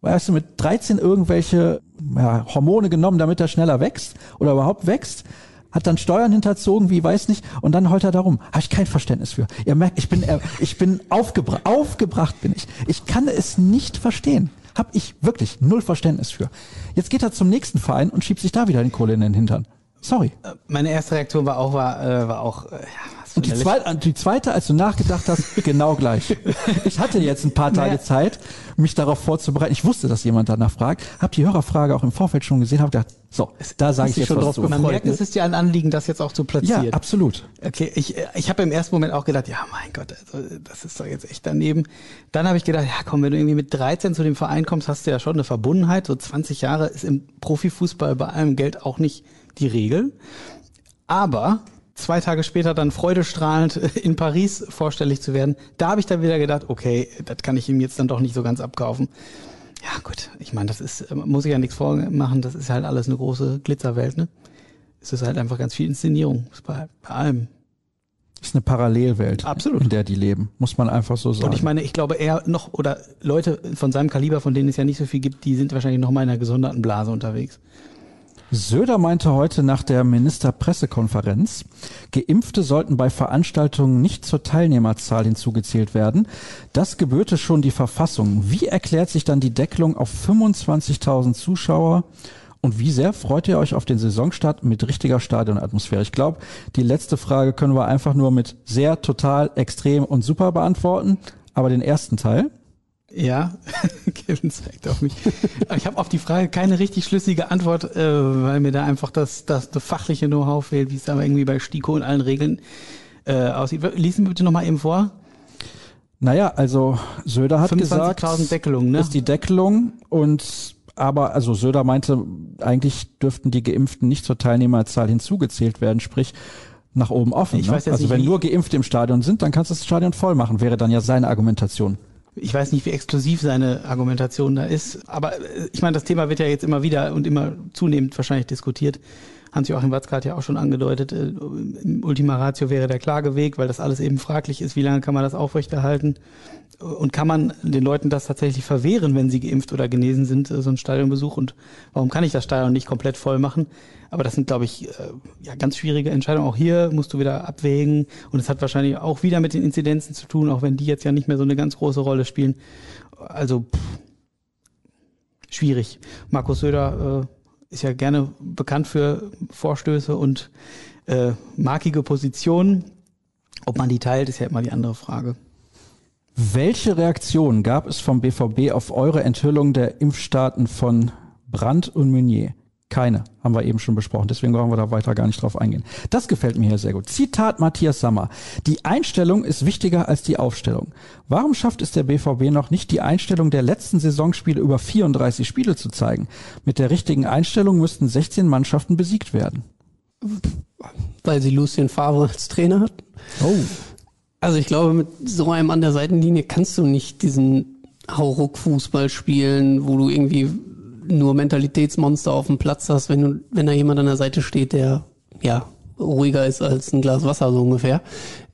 Weißt du, mit 13 irgendwelche ja, Hormone genommen, damit er schneller wächst oder überhaupt wächst, hat dann Steuern hinterzogen, wie weiß nicht, und dann heult er darum. Habe ich kein Verständnis für. Ihr merkt, ich bin, äh, ich bin aufgebra aufgebracht bin ich. Ich kann es nicht verstehen. Hab ich wirklich null Verständnis für. Jetzt geht er zum nächsten Verein und schiebt sich da wieder den Kohle in den Hintern. Sorry. Meine erste Reaktion war auch, war, äh, war auch, äh, ja, Und die eine zweite, die zweite, als du nachgedacht hast, genau gleich. Ich hatte jetzt ein paar Tage Naja. Zeit, mich darauf vorzubereiten. Ich wusste, dass jemand danach fragt. Hab die Hörerfrage auch im Vorfeld schon gesehen, hab gedacht, so, da sage ich jetzt schon was drauf zu. gefreut. Man merkt, ne? es ist ja ein Anliegen, das jetzt auch zu Ja, platzieren. absolut. Okay, ich, äh, ich habe im ersten Moment auch gedacht, ja, mein Gott, also, das ist doch jetzt echt daneben. Dann habe ich gedacht, ja komm, wenn du irgendwie mit 13 zu dem Verein kommst, hast du ja schon eine Verbundenheit. So 20 Jahre ist im Profifußball bei allem Geld auch nicht die Regel. Aber zwei Tage später dann freudestrahlend in Paris vorstellig zu werden, da habe ich dann wieder gedacht, okay, das kann ich ihm jetzt dann doch nicht so ganz abkaufen. Ja gut, ich meine, das ist, äh, muss ich ja nichts vormachen, das ist halt alles eine große Glitzerwelt, ne? Es ist halt einfach ganz viel Inszenierung, bei, bei allem. ist eine Parallelwelt, Absolut. in der die leben. Muss man einfach so sagen. Und ich meine, ich glaube, er noch, oder Leute von seinem Kaliber, von denen es ja nicht so viel gibt, die sind wahrscheinlich noch mal in einer gesonderten Blase unterwegs. Söder meinte heute nach der Ministerpressekonferenz, Geimpfte sollten bei Veranstaltungen nicht zur Teilnehmerzahl hinzugezählt werden. Das gebürte schon die Verfassung. Wie erklärt sich dann die Deckelung auf 25.000 Zuschauer? Und wie sehr freut ihr euch auf den Saisonstart mit richtiger Stadionatmosphäre? Ich glaube, die letzte Frage können wir einfach nur mit sehr, total, extrem und super beantworten. Aber den ersten Teil, Ja, Kevin zeigt auf mich. Ich habe auf die Frage keine richtig schlüssige Antwort, äh, weil mir da einfach das, das, das fachliche Know-how fehlt, wie es aber irgendwie bei Stiko und allen Regeln äh, aussieht. Lies mir bitte nochmal eben vor. Naja, also Söder hat gesagt, 25.000 Deckelung, ne? ist die Deckelung und aber also Söder meinte, eigentlich dürften die Geimpften nicht zur Teilnehmerzahl hinzugezählt werden, sprich nach oben offen. Ich ne? weiß jetzt also nicht, wenn nur Geimpfte im Stadion sind, dann kannst du das Stadion voll machen, wäre dann ja seine Argumentation. Ich weiß nicht, wie exklusiv seine Argumentation da ist, aber äh, ich meine, das Thema wird ja jetzt immer wieder und immer zunehmend wahrscheinlich diskutiert. Hans-Joachim Watzke hat ja auch schon angedeutet, äh, im Ultima Ratio wäre der Klageweg, weil das alles eben fraglich ist, wie lange kann man das aufrechterhalten und kann man den Leuten das tatsächlich verwehren, wenn sie geimpft oder genesen sind, äh, so ein Stadionbesuch und warum kann ich das Stadion nicht komplett voll machen? Aber das sind, glaube ich, äh, ja, ganz schwierige Entscheidungen. Auch hier musst du wieder abwägen und es hat wahrscheinlich auch wieder mit den Inzidenzen zu tun, auch wenn die jetzt ja nicht mehr so eine ganz große Rolle spielen. Also pff, schwierig. Markus Söder äh, ist ja gerne bekannt für Vorstöße und äh, markige Positionen. Ob man die teilt, ist ja immer die andere Frage. Welche Reaktion gab es vom BVB auf eure Enthüllung der Impfstaaten von Brandt und Meunier? Keine, haben wir eben schon besprochen, deswegen brauchen wir da weiter gar nicht drauf eingehen. Das gefällt mir hier sehr gut. Zitat Matthias Sammer. Die Einstellung ist wichtiger als die Aufstellung. Warum schafft es der BVB noch nicht, die Einstellung der letzten Saisonspiele über 34 Spiele zu zeigen? Mit der richtigen Einstellung müssten 16 Mannschaften besiegt werden. weil sie Lucien Favre als Trainer hat. Oh. Also ich glaube, mit so einem an der Seitenlinie kannst du nicht diesen Hauruck-Fußball spielen, wo du irgendwie nur Mentalitätsmonster auf dem Platz hast, wenn du, wenn da jemand an der Seite steht, der ja ruhiger ist als ein Glas Wasser so ungefähr.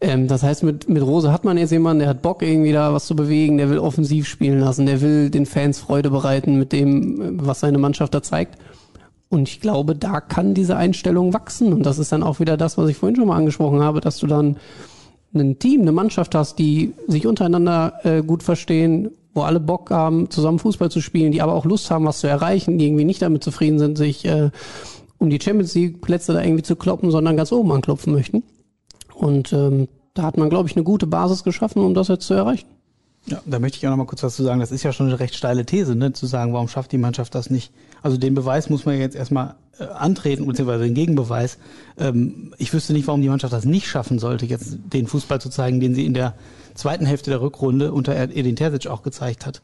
Ähm, das heißt, mit, mit Rose hat man jetzt jemanden, der hat Bock irgendwie da was zu bewegen, der will offensiv spielen lassen, der will den Fans Freude bereiten mit dem, was seine Mannschaft da zeigt. Und ich glaube, da kann diese Einstellung wachsen. Und das ist dann auch wieder das, was ich vorhin schon mal angesprochen habe, dass du dann ein Team, eine Mannschaft hast, die sich untereinander äh, gut verstehen, wo alle Bock haben, zusammen Fußball zu spielen, die aber auch Lust haben, was zu erreichen, die irgendwie nicht damit zufrieden sind, sich äh, um die Champions League Plätze da irgendwie zu kloppen, sondern ganz oben anklopfen möchten. Und ähm, da hat man, glaube ich, eine gute Basis geschaffen, um das jetzt zu erreichen. Ja, da möchte ich auch noch mal kurz was zu sagen. Das ist ja schon eine recht steile These, ne, zu sagen, warum schafft die Mannschaft das nicht? Also den Beweis muss man jetzt erstmal äh, antreten, beziehungsweise den Gegenbeweis. Ähm, ich wüsste nicht, warum die Mannschaft das nicht schaffen sollte, jetzt den Fußball zu zeigen, den sie in der zweiten Hälfte der Rückrunde unter Edin Terzic auch gezeigt hat.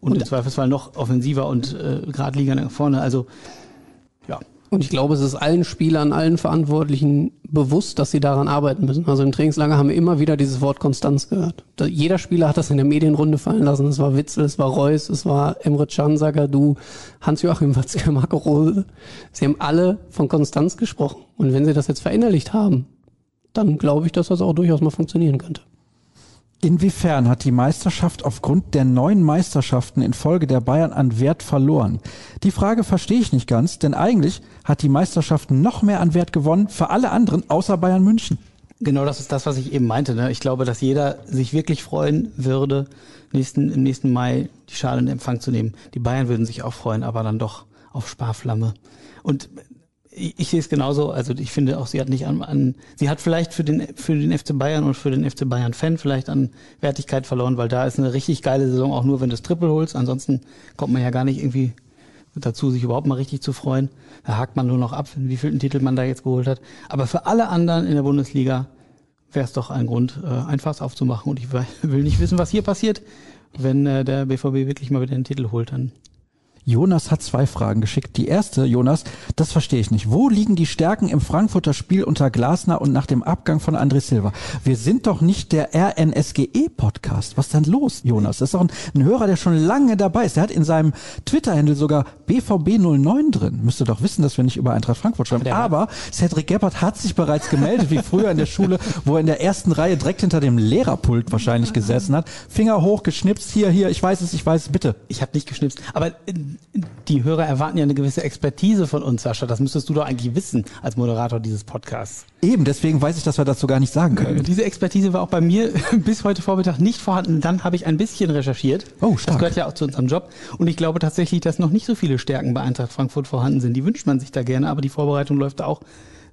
Und, Und- im Zweifelsfall noch offensiver und äh, geradliniger nach vorne. Also Und ich glaube, es ist allen Spielern, allen Verantwortlichen bewusst, dass sie daran arbeiten müssen. Also im Trainingslager haben wir immer wieder dieses Wort Konstanz gehört. Jeder Spieler hat das in der Medienrunde fallen lassen. Es war Witzel, es war Reus, es war Emre Can, du, Hans-Joachim Watzke, Marco Rose. Sie haben alle von Konstanz gesprochen. Und wenn sie das jetzt verinnerlicht haben, dann glaube ich, dass das auch durchaus mal funktionieren könnte. Inwiefern hat die Meisterschaft aufgrund der neuen Meisterschaften in Folge der Bayern an Wert verloren? Die Frage verstehe ich nicht ganz, denn eigentlich hat die Meisterschaft noch mehr an Wert gewonnen für alle anderen außer Bayern München. Genau, das ist das, was ich eben meinte. Ne? Ich glaube, dass jeder sich wirklich freuen würde, nächsten, im nächsten Mai die Schale in Empfang zu nehmen. Die Bayern würden sich auch freuen, aber dann doch auf Sparflamme. Und ich, ich sehe es genauso. Also ich finde auch, sie hat nicht an, an sie hat vielleicht für den für den FC Bayern und für den FC Bayern Fan vielleicht an Wertigkeit verloren, weil da ist eine richtig geile Saison auch nur, wenn du das Triple holst. Ansonsten kommt man ja gar nicht irgendwie dazu, sich überhaupt mal richtig zu freuen. Da hakt man nur noch ab, wie viel Titel man da jetzt geholt hat. Aber für alle anderen in der Bundesliga wäre es doch ein Grund, äh, ein Fass aufzumachen. Und ich will nicht wissen, was hier passiert, wenn äh, der BVB wirklich mal wieder den Titel holt. Dann Jonas hat zwei Fragen geschickt. Die erste, Jonas, das verstehe ich nicht. Wo liegen die Stärken im Frankfurter Spiel unter Glasner und nach dem Abgang von André Silva? Wir sind doch nicht der RNSGE-Podcast. Was ist denn los, Jonas? Das ist doch ein, ein, Hörer, der schon lange dabei ist. Der hat in seinem Twitter-Handle sogar BVB09 drin. Müsste doch wissen, dass wir nicht über Eintracht Frankfurt schreiben. Aber Cedric Gebhardt hat sich bereits gemeldet, wie früher in der Schule, wo er in der ersten Reihe direkt hinter dem Lehrerpult wahrscheinlich gesessen hat. Finger hoch, geschnipst, hier, hier, ich weiß es, ich weiß es, bitte. Ich habe nicht geschnipst. Aber äh, die Hörer erwarten ja eine gewisse Expertise von uns, Sascha. Das müsstest du doch eigentlich wissen als Moderator dieses Podcasts. Eben, deswegen weiß ich, dass wir dazu gar nicht sagen können. Diese Expertise war auch bei mir bis heute Vormittag nicht vorhanden. Dann habe ich ein bisschen recherchiert. Oh, stark. Das gehört ja auch zu unserem Job. Und ich glaube tatsächlich, dass noch nicht so viele Stärken bei Eintracht Frankfurt vorhanden sind. Die wünscht man sich da gerne, aber die Vorbereitung läuft da auch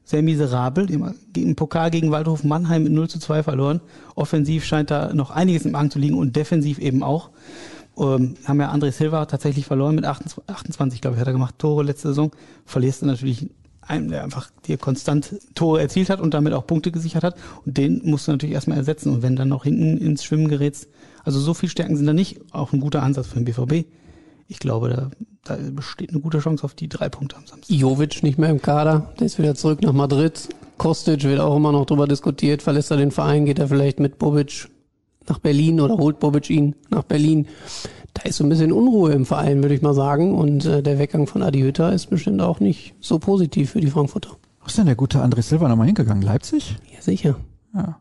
sehr miserabel. Im Pokal gegen Waldhof Mannheim mit 0 zu 2 verloren. Offensiv scheint da noch einiges im Argen zu liegen und defensiv eben auch. Ähm, haben ja André Silva tatsächlich verloren mit 28, 28 glaube ich, hat er gemacht, Tore letzte Saison. Verlierst du natürlich einen, der einfach dir konstant Tore erzielt hat und damit auch Punkte gesichert hat. Und den musst du natürlich erstmal ersetzen. Und wenn dann noch hinten ins Schwimmen gerätst, also so viel Stärken sind da nicht, auch ein guter Ansatz für den BVB. Ich glaube, da, da besteht eine gute Chance auf die drei Punkte am Samstag. Jovic nicht mehr im Kader, der ist wieder zurück nach Madrid. Kostic wird auch immer noch drüber diskutiert. Verlässt er den Verein, geht er vielleicht mit Bobic nach Berlin oder holt Bobic ihn nach Berlin. Da ist so ein bisschen Unruhe im Verein, würde ich mal sagen. Und äh, der Weggang von Adi Hütter ist bestimmt auch nicht so positiv für die Frankfurter. Wo ist denn der gute André Silva nochmal hingegangen? Leipzig? Ja, sicher. Ja.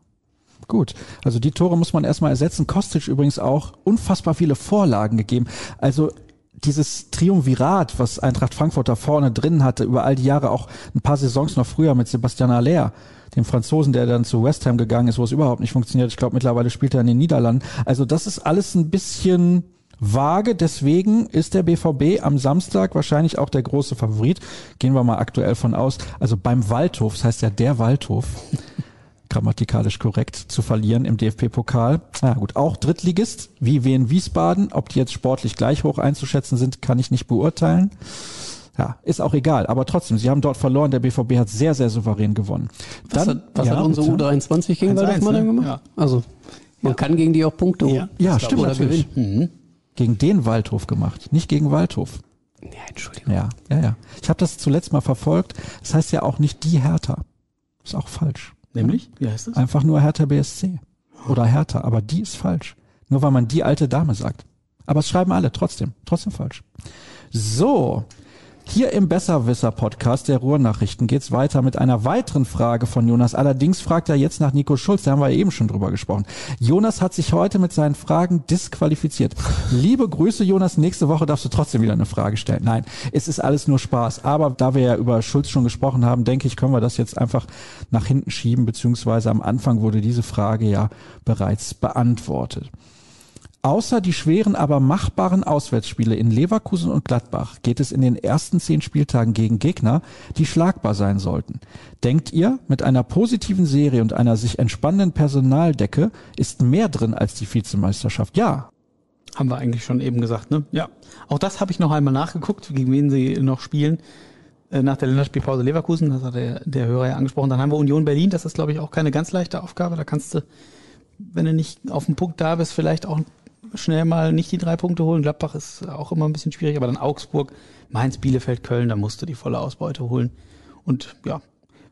Gut, also die Tore muss man erstmal ersetzen. Kostic übrigens auch unfassbar viele Vorlagen gegeben. Also dieses Triumvirat, was Eintracht Frankfurt da vorne drin hatte, über all die Jahre auch ein paar Saisons noch früher mit Sebastian Aller, dem Franzosen, der dann zu West Ham gegangen ist, wo es überhaupt nicht funktioniert. Ich glaube, mittlerweile spielt er in den Niederlanden. Also das ist alles ein bisschen vage. Deswegen ist der BVB am Samstag wahrscheinlich auch der große Favorit. Gehen wir mal aktuell von aus. Also beim Waldhof, das heißt ja der Waldhof, grammatikalisch korrekt, zu verlieren im DFB-Pokal. Na gut, auch Drittligist wie Wien Wiesbaden. Ob die jetzt sportlich gleich hoch einzuschätzen sind, kann ich nicht beurteilen. Ja, ist auch egal. Aber trotzdem, sie haben dort verloren. Der BVB hat sehr, sehr souverän gewonnen. Was Dann, hat, was ja, hat unsere U23 gegen Waldhof ne? gemacht? Ja. Also, man ja. kann gegen die auch Punkte holen. Ja, ja stimmt natürlich. Mhm. Gegen den Waldhof gemacht, nicht gegen Waldhof. Ja, Entschuldigung. Ja, ja, ja. Ich habe das zuletzt mal verfolgt. Das heißt ja auch nicht die Hertha. Ist auch falsch. Nämlich? Wie heißt das? Einfach nur Hertha BSC. Oder Hertha, aber die ist falsch. Nur weil man die alte Dame sagt. Aber es schreiben alle trotzdem. Trotzdem falsch. So, hier im Besserwisser-Podcast der Ruhrnachrichten geht's weiter mit einer weiteren Frage von Jonas. Allerdings fragt er jetzt nach Nico Schulz, da haben wir eben schon drüber gesprochen. Jonas hat sich heute mit seinen Fragen disqualifiziert. Liebe Grüße, Jonas. Nächste Woche darfst du trotzdem wieder eine Frage stellen. Nein, es ist alles nur Spaß. Aber da wir ja über Schulz schon gesprochen haben, denke ich, können wir das jetzt einfach nach hinten schieben, beziehungsweise am Anfang wurde diese Frage ja bereits beantwortet. Außer die schweren, aber machbaren Auswärtsspiele in Leverkusen und Gladbach geht es in den ersten zehn Spieltagen gegen Gegner, die schlagbar sein sollten. Denkt ihr, mit einer positiven Serie und einer sich entspannenden Personaldecke ist mehr drin als die Vizemeisterschaft? Ja. Haben wir eigentlich schon eben gesagt, ne? Ja. Auch das habe ich noch einmal nachgeguckt, gegen wen sie noch spielen. Äh, nach der Länderspielpause Leverkusen, das hat der, der Hörer ja angesprochen. Dann haben wir Union Berlin, das ist, glaube ich, auch keine ganz leichte Aufgabe. Da kannst du, wenn du nicht auf dem Punkt da bist, vielleicht auch schnell mal nicht die drei Punkte holen. Gladbach ist auch immer ein bisschen schwierig, aber dann Augsburg, Mainz, Bielefeld, Köln, da musst du die volle Ausbeute holen. Und ja,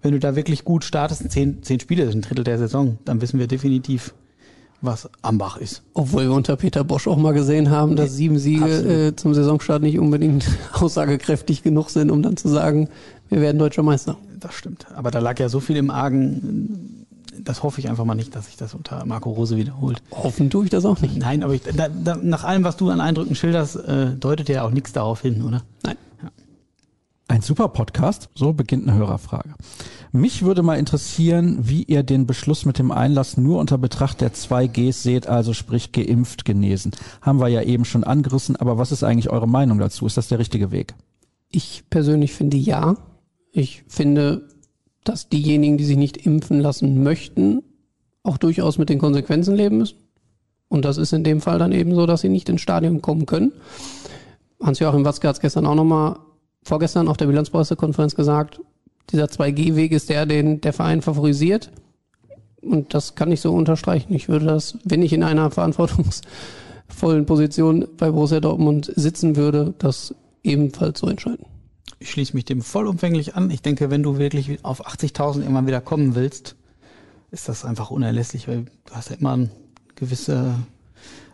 wenn du da wirklich gut startest, zehn, zehn Spiele, das ist ein Drittel der Saison, dann wissen wir definitiv, was Ambach ist. Obwohl wir unter Peter Bosch auch mal gesehen haben, dass sieben Siege äh, zum Saisonstart nicht unbedingt aussagekräftig genug sind, um dann zu sagen, wir werden deutscher Meister. Das stimmt. Aber da lag ja so viel im Argen. Das hoffe ich einfach mal nicht, dass sich das unter Marco Rose wiederholt. Hoffen tue ich das auch nicht. Nein, aber ich, da, da, nach allem, was du an Eindrücken schilderst, äh, deutet ja auch nichts darauf hin, oder? Nein. Ein super Podcast, so beginnt eine Hörerfrage. Mich würde mal interessieren, wie ihr den Beschluss mit dem Einlass nur unter Betracht der 2Gs seht, also sprich geimpft, genesen. Haben wir ja eben schon angerissen, aber was ist eigentlich eure Meinung dazu? Ist das der richtige Weg? Ich persönlich finde ja. Ich finde, dass diejenigen, die sich nicht impfen lassen möchten, auch durchaus mit den Konsequenzen leben müssen. Und das ist in dem Fall dann eben so, dass sie nicht ins Stadion kommen können. Hans-Joachim Watzke hat es gestern auch nochmal, vorgestern auf der Bilanzpressekonferenz gesagt, dieser 2G-Weg ist der, den der Verein favorisiert. Und das kann ich so unterstreichen. Ich würde das, wenn ich in einer verantwortungsvollen Position bei Borussia Dortmund sitzen würde, das ebenfalls so entscheiden. Ich schließe mich dem vollumfänglich an. Ich denke, wenn du wirklich auf 80.000 irgendwann wieder kommen willst, ist das einfach unerlässlich, weil du hast ja immer eine gewisse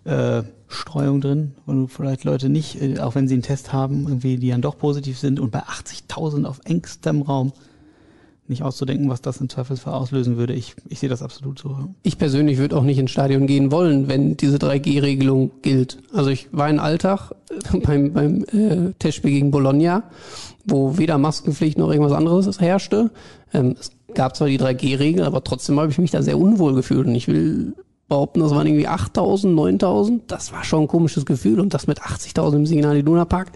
äh, Streuung drin, wo du vielleicht Leute nicht, äh, auch wenn sie einen Test haben, irgendwie, die dann doch positiv sind und bei 80.000 auf engstem Raum nicht auszudenken, was das im Zweifelsfall auslösen würde. Ich, ich sehe das absolut so. Ich persönlich würde auch nicht ins Stadion gehen wollen, wenn diese 3G-Regelung gilt. Also ich war in Alltag äh, beim, beim äh, Testspiel gegen Bologna, wo weder Maskenpflicht noch irgendwas anderes herrschte. Ähm, es gab zwar die 3G-Regel, aber trotzdem habe ich mich da sehr unwohl gefühlt. Und ich will behaupten, das waren irgendwie 8000, 9000. Das war schon ein komisches Gefühl. Und das mit 80.000 im Signal Iduna Park.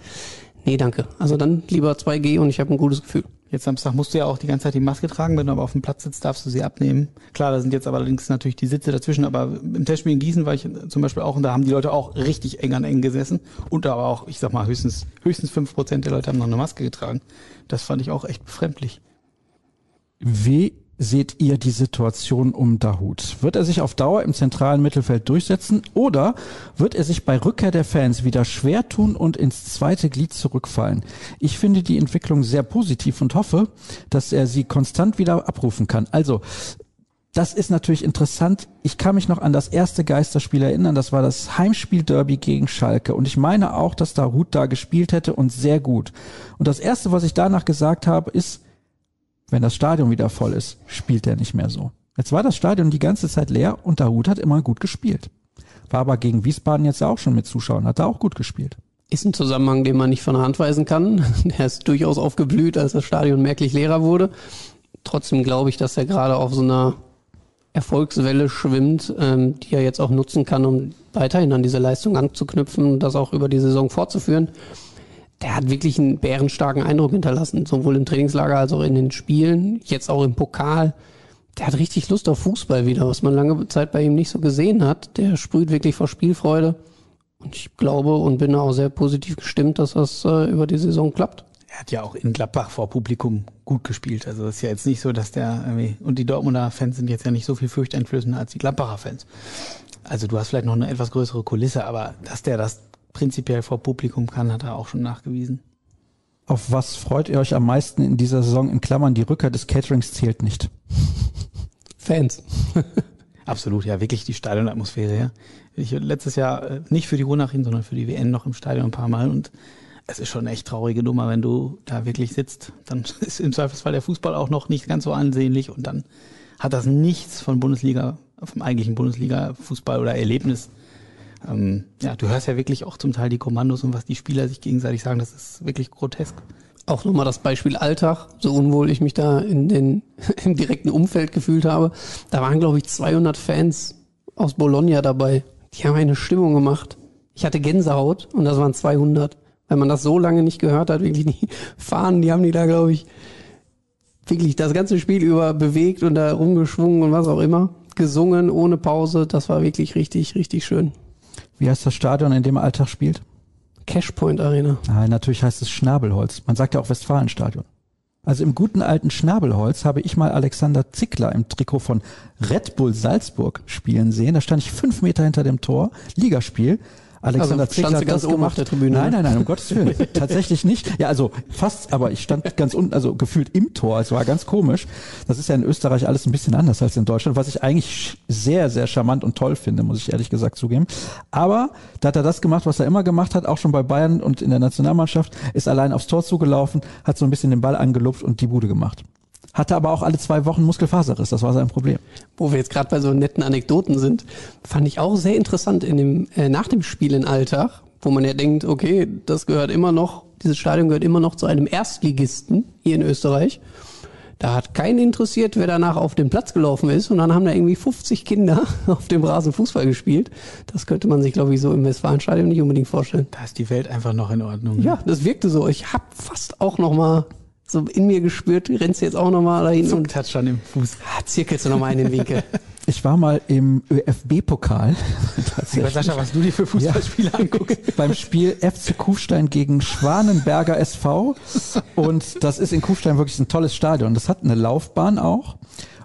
Nee, danke. Also dann lieber 2G und ich habe ein gutes Gefühl. Jetzt Samstag musst du ja auch die ganze Zeit die Maske tragen, wenn du aber auf dem Platz sitzt, darfst du sie abnehmen. Klar, da sind jetzt aber allerdings natürlich die Sitze dazwischen, aber im Testspiel in Gießen war ich zum Beispiel auch und da haben die Leute auch richtig eng an eng gesessen und da war auch, ich sag mal, höchstens, höchstens fünf Prozent der Leute haben noch eine Maske getragen. Das fand ich auch echt befremdlich. Wie seht ihr die Situation um Dahut? Wird er sich auf Dauer im zentralen Mittelfeld durchsetzen oder wird er sich bei Rückkehr der Fans wieder schwer tun und ins zweite Glied zurückfallen? Ich finde die Entwicklung sehr positiv und hoffe, dass er sie konstant wieder abrufen kann. Also, das ist natürlich interessant. Ich kann mich noch an das erste Geisterspiel erinnern. Das war das Heimspiel Derby gegen Schalke. Und ich meine auch, dass Dahut da gespielt hätte und sehr gut. Und das erste, was ich danach gesagt habe, ist, wenn das Stadion wieder voll ist, spielt er nicht mehr so. Jetzt war das Stadion die ganze Zeit leer und Dahut hat immer gut gespielt. War aber gegen Wiesbaden jetzt auch schon mit Zuschauern, hat er auch gut gespielt. Ist ein Zusammenhang, den man nicht von der Hand weisen kann. Der ist durchaus aufgeblüht, als das Stadion merklich leerer wurde. Trotzdem glaube ich, dass er gerade auf so einer Erfolgswelle schwimmt, ähm, die er jetzt auch nutzen kann, um weiterhin an diese Leistung anzuknüpfen und das auch über die Saison fortzuführen der hat wirklich einen bärenstarken Eindruck hinterlassen, sowohl im Trainingslager als auch in den Spielen, jetzt auch im Pokal. Der hat richtig Lust auf Fußball wieder, was man lange Zeit bei ihm nicht so gesehen hat. Der sprüht wirklich vor Spielfreude. Und ich glaube und bin auch sehr positiv gestimmt, dass das äh, über die Saison klappt. Er hat ja auch in Gladbach vor Publikum gut gespielt. Also es ist ja jetzt nicht so, dass der irgendwie, und die Dortmunder Fans sind jetzt ja nicht so viel fürchteinflößender als die Gladbacher Fans. Also du hast vielleicht noch eine etwas größere Kulisse, aber dass der das prinzipiell vor Publikum kann, hat er auch schon nachgewiesen. Auf was freut ihr euch am meisten in dieser Saison? In Klammern, die Rückkehr des Caterings zählt nicht. Fans. Absolut, ja, wirklich die Stadionatmosphäre, ja. Ich letztes Jahr äh, nicht für die Ruhrnachrichten, sondern für die WN noch im Stadion ein paar Mal und es ist schon eine echt traurige Nummer, wenn du da wirklich sitzt. Dann ist im Zweifelsfall der Fußball auch noch nicht ganz so ansehnlich und dann hat das nichts von Bundesliga, vom eigentlichen Bundesliga-Fußball oder Erlebnis ähm, ja, du hörst ja wirklich auch zum Teil die Kommandos und was die Spieler sich gegenseitig sagen, das ist wirklich grotesk. Auch nochmal das Beispiel Alltag, so unwohl ich mich da in den, im direkten Umfeld gefühlt habe. Da waren, glaube ich, 200 Fans aus Bologna dabei. Die haben eine Stimmung gemacht. Ich hatte Gänsehaut und das waren 200. Wenn man das so lange nicht gehört hat, wirklich die Fahnen, die haben die da, glaube ich, wirklich das ganze Spiel über bewegt und da rumgeschwungen und was auch immer. Gesungen ohne Pause. Das war wirklich richtig, richtig schön. Wie heißt das Stadion, in dem er Alltag spielt? Cashpoint Arena. Nein, natürlich heißt es Schnabelholz. Man sagt ja auch Westfalenstadion. Also im guten alten Schnabelholz habe ich mal Alexander Zickler im Trikot von Red Bull Salzburg spielen sehen. Da stand ich fünf Meter hinter dem Tor, Ligaspiel. Alexander Also, Zickler standst hat ganz das oben gemacht. auf der Tribüne, Nein, ne? nein, nein, um Gottes Willen. Tatsächlich nicht. Ja, also fast, aber ich stand ganz unten, also gefühlt im Tor. Es war ganz komisch. Das ist ja in Österreich alles ein bisschen anders als in Deutschland, was ich eigentlich sehr, sehr charmant und toll finde, muss ich ehrlich gesagt zugeben. Aber da hat er das gemacht, was er immer gemacht hat, auch schon bei Bayern und in der Nationalmannschaft, ist allein aufs Tor zugelaufen, hat so ein bisschen den Ball angelupft und die Bude gemacht. Hatte aber auch alle zwei Wochen Muskelfaserriss, das war sein Problem. Wo wir jetzt gerade bei so netten Anekdoten sind, fand ich auch sehr interessant in dem, äh, nach dem Spiel in Alltag, wo man ja denkt, okay, das gehört immer noch, dieses Stadion gehört immer noch zu einem Erstligisten hier in Österreich. Da hat keinen interessiert, wer danach auf den Platz gelaufen ist. Und dann haben da irgendwie 50 Kinder auf dem Rasen Fußball gespielt. Das könnte man sich, glaube ich, so im Westfalenstadion nicht unbedingt vorstellen. Da ist die Welt einfach noch in Ordnung. Ja, das wirkte so. Ich habe fast auch noch mal so in mir gespürt, rennst du jetzt auch noch mal dahin und Zuckt hat schon im Fuß. ah, zirkelst du noch mal in den Winkel. Ich war mal im ÖFB-Pokal. Sascha, was du dir für Fußballspiele anguckst. beim Spiel FC Kufstein gegen Schwanenberger SV. Und das ist in Kufstein wirklich ein tolles Stadion. Das hat eine Laufbahn auch.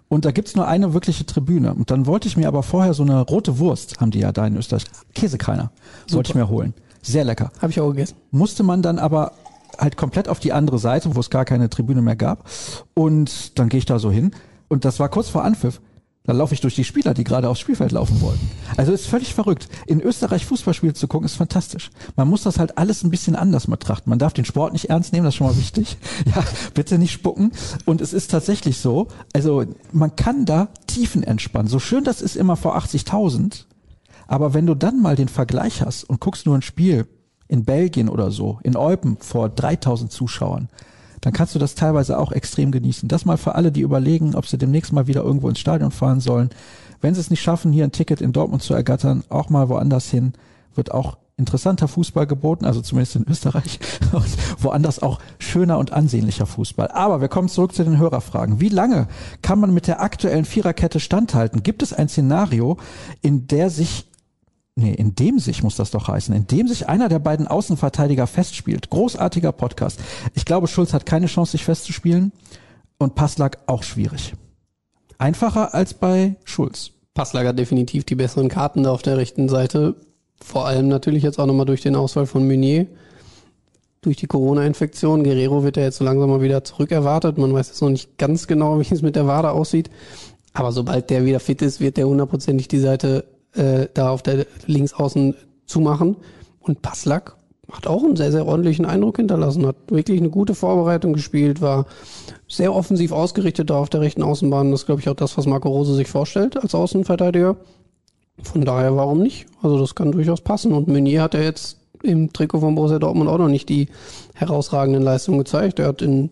Und da gibt's nur eine wirkliche Tribüne. Und dann wollte ich mir aber vorher so eine rote Wurst, haben die ja da in Österreich, Käsekreiner, wollte ich mir holen. Sehr lecker. Habe ich auch gegessen. Musste man dann aber halt komplett auf die andere Seite, wo es gar keine Tribüne mehr gab. Und dann gehe ich da so hin. Und das war kurz vor Anpfiff. Dann laufe ich durch die Spieler, die gerade aufs Spielfeld laufen wollten. Also ist völlig verrückt. In Österreich Fußballspiele zu gucken, ist fantastisch. Man muss das halt alles ein bisschen anders betrachten. Man darf den Sport nicht ernst nehmen, das ist schon mal wichtig. Ja, bitte nicht spucken. Und es ist tatsächlich so, also man kann da Tiefen entspannen. So schön das ist immer vor 80.000. Aber wenn du dann mal den Vergleich hast und guckst nur ein Spiel in Belgien oder so, in Eupen vor 3000 Zuschauern, dann kannst du das teilweise auch extrem genießen. Das mal für alle, die überlegen, ob sie demnächst mal wieder irgendwo ins Stadion fahren sollen. Wenn sie es nicht schaffen, hier ein Ticket in Dortmund zu ergattern, auch mal woanders hin, wird auch interessanter Fußball geboten, also zumindest in Österreich und woanders auch schöner und ansehnlicher Fußball. Aber wir kommen zurück zu den Hörerfragen. Wie lange kann man mit der aktuellen Viererkette standhalten? Gibt es ein Szenario, in der sich Nee, in dem sich muss das doch heißen, in dem sich einer der beiden Außenverteidiger festspielt. Großartiger Podcast. Ich glaube, Schulz hat keine Chance, sich festzuspielen und Passlack auch schwierig. Einfacher als bei Schulz. Passlager hat definitiv die besseren Karten da auf der rechten Seite. Vor allem natürlich jetzt auch nochmal durch den Ausfall von Meunier. Durch die Corona-Infektion. Guerrero wird ja jetzt so langsam mal wieder zurückerwartet. Man weiß jetzt noch nicht ganz genau, wie es mit der Wade aussieht. Aber sobald der wieder fit ist, wird der hundertprozentig die Seite äh, da auf der Linksaußen zumachen. Und Passlack hat auch einen sehr, sehr ordentlichen Eindruck hinterlassen. Hat wirklich eine gute Vorbereitung gespielt, war sehr offensiv ausgerichtet da auf der rechten Außenbahn. Das ist, glaube ich, auch das, was Marco Rose sich vorstellt als Außenverteidiger. Von daher, warum nicht? Also das kann durchaus passen. Und Meunier hat ja jetzt im Trikot von Borussia Dortmund auch noch nicht die herausragenden Leistungen gezeigt. Er hat in,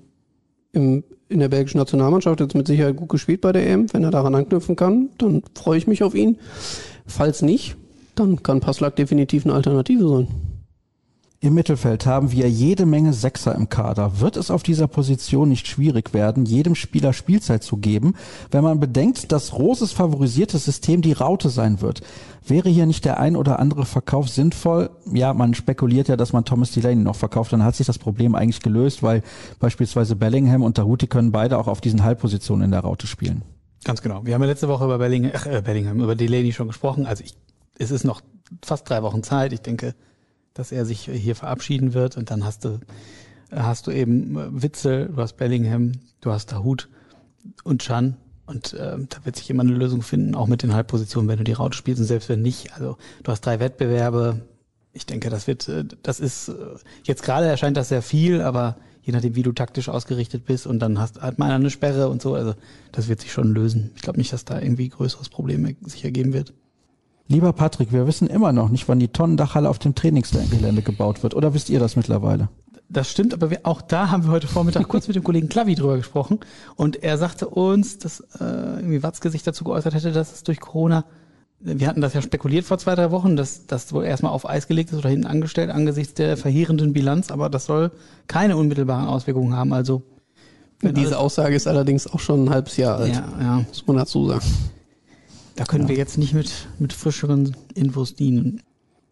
im, in der belgischen Nationalmannschaft jetzt mit Sicherheit gut gespielt bei der EM. Wenn er daran anknüpfen kann, dann freue ich mich auf ihn. Falls nicht, dann kann Passlack definitiv eine Alternative sein. Im Mittelfeld haben wir jede Menge Sechser im Kader. Wird es auf dieser Position nicht schwierig werden, jedem Spieler Spielzeit zu geben, wenn man bedenkt, dass Roses favorisiertes System die Raute sein wird? Wäre hier nicht der ein oder andere Verkauf sinnvoll? Ja, man spekuliert ja, dass man Thomas Delaney noch verkauft. Dann hat sich das Problem eigentlich gelöst, weil beispielsweise Bellingham und Daruti können beide auch auf diesen Halbpositionen in der Raute spielen. Ganz genau. Wir haben ja letzte Woche über Bellingham, äh, Bellingham über Delaney schon gesprochen. Also ich, es ist noch fast drei Wochen Zeit. Ich denke, dass er sich hier verabschieden wird und dann hast du hast du eben äh, Witzel, du hast Bellingham, du hast Dahut und Chan und äh, da wird sich immer eine Lösung finden, auch mit den Halbpositionen, wenn du die Raute spielst und selbst wenn nicht. Also du hast drei Wettbewerbe. Ich denke, das wird, äh, das ist äh, jetzt gerade erscheint das sehr viel, aber je nachdem, wie du taktisch ausgerichtet bist und dann hast hat man eine Sperre und so, also das wird sich schon lösen. Ich glaube nicht, dass da irgendwie größeres Problem sich ergeben wird. Lieber Patrick, wir wissen immer noch nicht, wann die Tonnendachhalle auf dem Trainingsgelände gebaut wird. Oder wisst ihr das mittlerweile? Das stimmt, aber wir, auch da haben wir heute Vormittag kurz mit dem Kollegen Klavi drüber gesprochen und er sagte uns, dass äh, irgendwie Watzke sich dazu geäußert hätte, dass es durch Corona, wir hatten das ja spekuliert vor zwei, drei Wochen, dass das wohl erstmal auf Eis gelegt ist oder hinten angestellt angesichts der verheerenden Bilanz, aber das soll keine unmittelbaren Auswirkungen haben. Also wenn Diese Aussage ist allerdings auch schon ein halbes Jahr alt, ja, ja, muss man dazu sagen. Da können wir jetzt nicht mit, mit frischeren Infos dienen.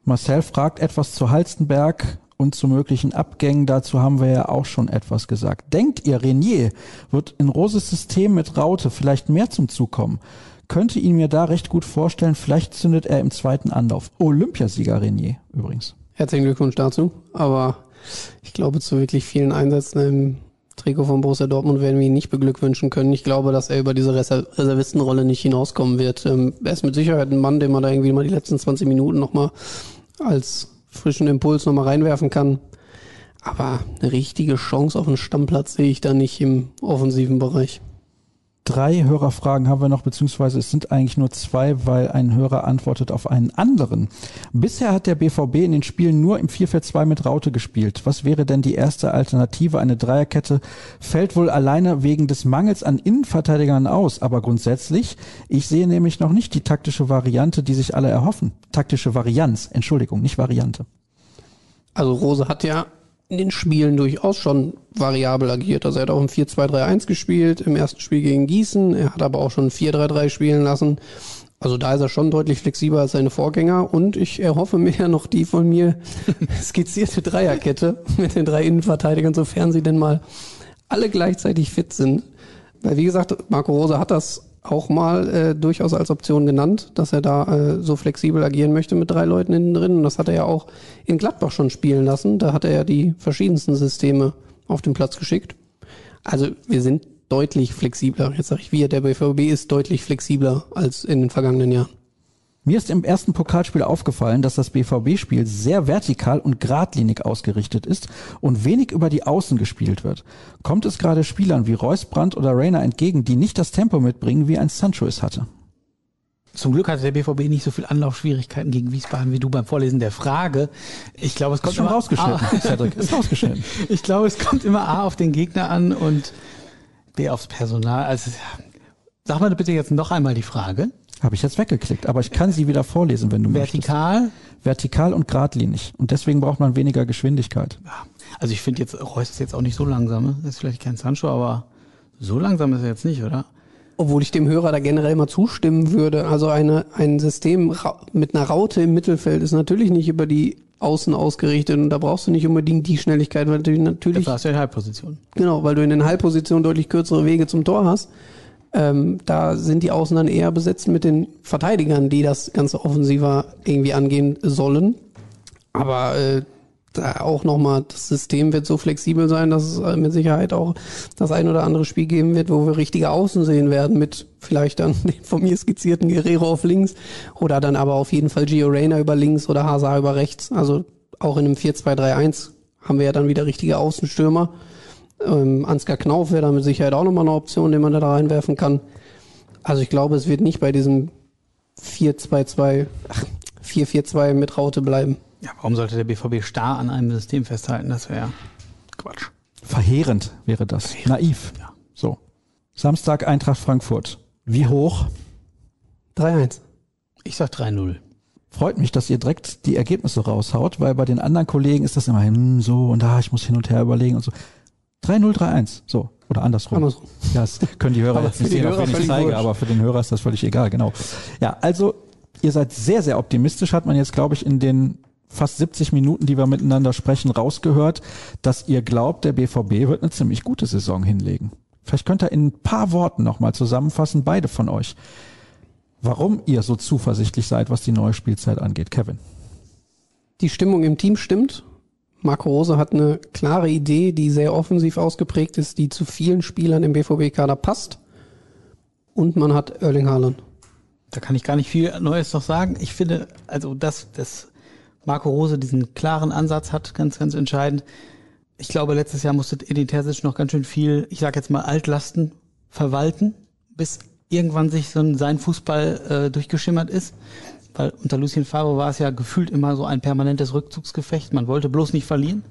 Marcel fragt etwas zu Halstenberg und zu möglichen Abgängen. Dazu haben wir ja auch schon etwas gesagt. Denkt ihr, Renier wird in Roses System mit Raute vielleicht mehr zum Zug kommen? Könnte ihn mir da recht gut vorstellen. Vielleicht zündet er im zweiten Anlauf. Olympiasieger Renier übrigens. Herzlichen Glückwunsch dazu. Aber ich glaube, zu wirklich vielen Einsätzen im Trikot von Borussia Dortmund werden wir ihn nicht beglückwünschen können. Ich glaube, dass er über diese Reservistenrolle nicht hinauskommen wird. Ähm, er ist mit Sicherheit ein Mann, den man da irgendwie mal die letzten 20 Minuten nochmal als frischen Impuls nochmal reinwerfen kann. Aber eine richtige Chance auf einen Stammplatz sehe ich da nicht im offensiven Bereich. Drei Hörerfragen haben wir noch, beziehungsweise es sind eigentlich nur zwei, weil ein Hörer antwortet auf einen anderen. Bisher hat der BVB in den Spielen nur im 4-4-2 mit Raute gespielt. Was wäre denn die erste Alternative? Eine Dreierkette fällt wohl alleine wegen des Mangels an Innenverteidigern aus, aber grundsätzlich, ich sehe nämlich noch nicht die taktische Variante, die sich alle erhoffen. Taktische Varianz, Entschuldigung, nicht Variante. Also Rose hat ja in den Spielen durchaus schon variabel agiert. Also er hat auch im 4-2-3-1 gespielt, im ersten Spiel gegen Gießen. Er hat aber auch schon 4-3-3 spielen lassen. Also da ist er schon deutlich flexibler als seine Vorgänger und ich erhoffe mir ja noch die von mir skizzierte Dreierkette mit den drei Innenverteidigern, sofern sie denn mal alle gleichzeitig fit sind. Weil wie gesagt, Marco Rose hat das auch mal äh, durchaus als Option genannt, dass er da äh, so flexibel agieren möchte mit drei Leuten innen drin. Und das hat er ja auch in Gladbach schon spielen lassen. Da hat er ja die verschiedensten Systeme auf den Platz geschickt. Also wir sind deutlich flexibler. Jetzt sage ich wir, der BVB ist deutlich flexibler als in den vergangenen Jahren. Mir ist im ersten Pokalspiel aufgefallen, dass das BVB-Spiel sehr vertikal und geradlinig ausgerichtet ist und wenig über die Außen gespielt wird. Kommt es gerade Spielern wie Reus, Brandt oder Rainer entgegen, die nicht das Tempo mitbringen, wie ein Sancho es hatte? Zum Glück hatte der BVB nicht so viel Anlaufschwierigkeiten gegen Wiesbaden wie du beim Vorlesen der Frage. Ich glaube, es kommt ist schon immer, rausgeschnitten. Cedric, ist rausgeschnitten. ich glaube, es kommt immer A auf den Gegner an und B aufs Personal. Also sag mal bitte jetzt noch einmal die Frage. Habe ich jetzt weggeklickt, aber ich kann sie wieder vorlesen, wenn du Vertikal? möchtest. Vertikal und geradlinig. Und deswegen braucht man weniger Geschwindigkeit. Ja. Also ich finde jetzt, Reus ist jetzt auch nicht so langsam. Ne? Ist vielleicht kein Sancho, aber so langsam ist er jetzt nicht, oder? Obwohl ich dem Hörer da generell mal zustimmen würde. Also eine, ein System mit einer Raute im Mittelfeld ist natürlich nicht über die Außen ausgerichtet und da brauchst du nicht unbedingt die Schnelligkeit, weil du natürlich. Das hast du in Halbposition. Genau, weil du in den Halbpositionen deutlich kürzere Wege zum Tor hast. Ähm, da sind die Außen dann eher besetzt mit den Verteidigern, die das Ganze offensiver irgendwie angehen sollen. Aber äh, da auch nochmal, das System wird so flexibel sein, dass es äh, mit Sicherheit auch das ein oder andere Spiel geben wird, wo wir richtige Außen sehen werden, mit vielleicht dann den von mir skizzierten Guerrero auf links oder dann aber auf jeden Fall Gio Reyna über links oder Hazard über rechts. Also auch in einem 4-2-3-1 haben wir ja dann wieder richtige Außenstürmer. Ähm, Ansgar Knauf wäre da mit Sicherheit auch nochmal eine Option, den man da reinwerfen kann. Also ich glaube, es wird nicht bei diesem 4-2-2, 4-4-2 mit Raute bleiben. Ja, warum sollte der BVB starr an einem System festhalten? Das wäre Quatsch. Verheerend wäre das. Verheerend. Naiv. Ja. So. Samstag Eintracht Frankfurt. Wie hoch? 3-1. Ich sag 3-0. Freut mich, dass ihr direkt die Ergebnisse raushaut, weil bei den anderen Kollegen ist das immer hm, so und da, ich muss hin und her überlegen und so. 3-0, 3-1. So. Oder andersrum. andersrum. Ja, das können die Hörer jetzt nicht sehen, auch wenn ich zeige, aber für den Hörer ist das völlig egal, genau. Ja, also ihr seid sehr, sehr optimistisch, hat man jetzt, glaube ich, in den fast 70 Minuten, die wir miteinander sprechen, rausgehört, dass ihr glaubt, der BVB wird eine ziemlich gute Saison hinlegen. Vielleicht könnt ihr in ein paar Worten nochmal zusammenfassen, beide von euch, warum ihr so zuversichtlich seid, was die neue Spielzeit angeht. Kevin. Die Stimmung im Team stimmt. Marco Rose hat eine klare Idee, die sehr offensiv ausgeprägt ist, die zu vielen Spielern im BVB-Kader passt. Und man hat Erling Haaland. Da kann ich gar nicht viel Neues noch sagen. Ich finde, also dass, dass Marco Rose diesen klaren Ansatz hat, ganz, ganz entscheidend. Ich glaube, letztes Jahr musste Edin Terzic noch ganz schön viel, ich sage jetzt mal Altlasten verwalten, bis irgendwann sich so ein, sein Fußball äh, durchgeschimmert ist weil unter Lucien Favre war es ja gefühlt immer so ein permanentes Rückzugsgefecht. Man wollte bloß nicht verlieren.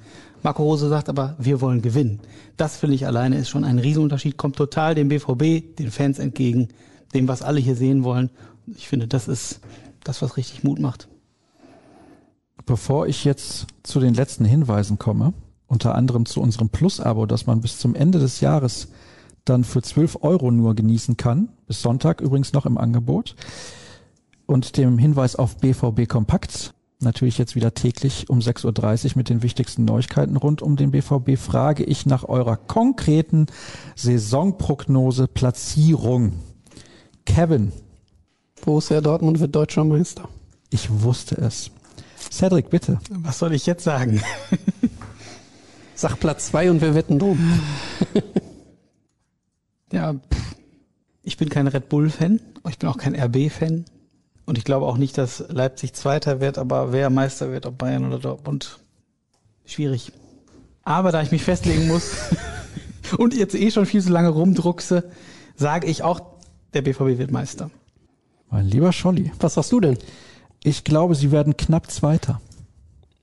Marco Rose sagt aber, wir wollen gewinnen. Das finde ich alleine ist schon ein Riesenunterschied, kommt total dem BVB, den Fans entgegen, dem, was alle hier sehen wollen. Ich finde, das ist das, was richtig Mut macht. Bevor ich jetzt zu den letzten Hinweisen komme, unter anderem zu unserem Plus-Abo, das man bis zum Ende des Jahres dann für 12 Euro nur genießen kann, bis Sonntag übrigens noch im Angebot, und dem Hinweis auf BVB Kompakt natürlich jetzt wieder täglich um 6.30 Uhr mit den wichtigsten Neuigkeiten rund um den BVB, frage ich nach eurer konkreten Saisonprognose Platzierung. Kevin. Borussia Dortmund wird deutscher Meister. Ich wusste es. Cedric, bitte. Was soll ich jetzt sagen? Sag Platz zwei und wir wetten drum. ja, ich bin kein Red Bull-Fan. Ich bin auch kein RB-Fan. Und ich glaube auch nicht, dass Leipzig Zweiter wird, aber wer Meister wird, ob Bayern oder Dortmund, schwierig. Aber da ich mich festlegen muss und jetzt eh schon viel zu lange rumdruckse, sage ich auch, der BVB wird Meister. Mein lieber Scholli. Was sagst du denn? Ich glaube, sie werden knapp Zweiter.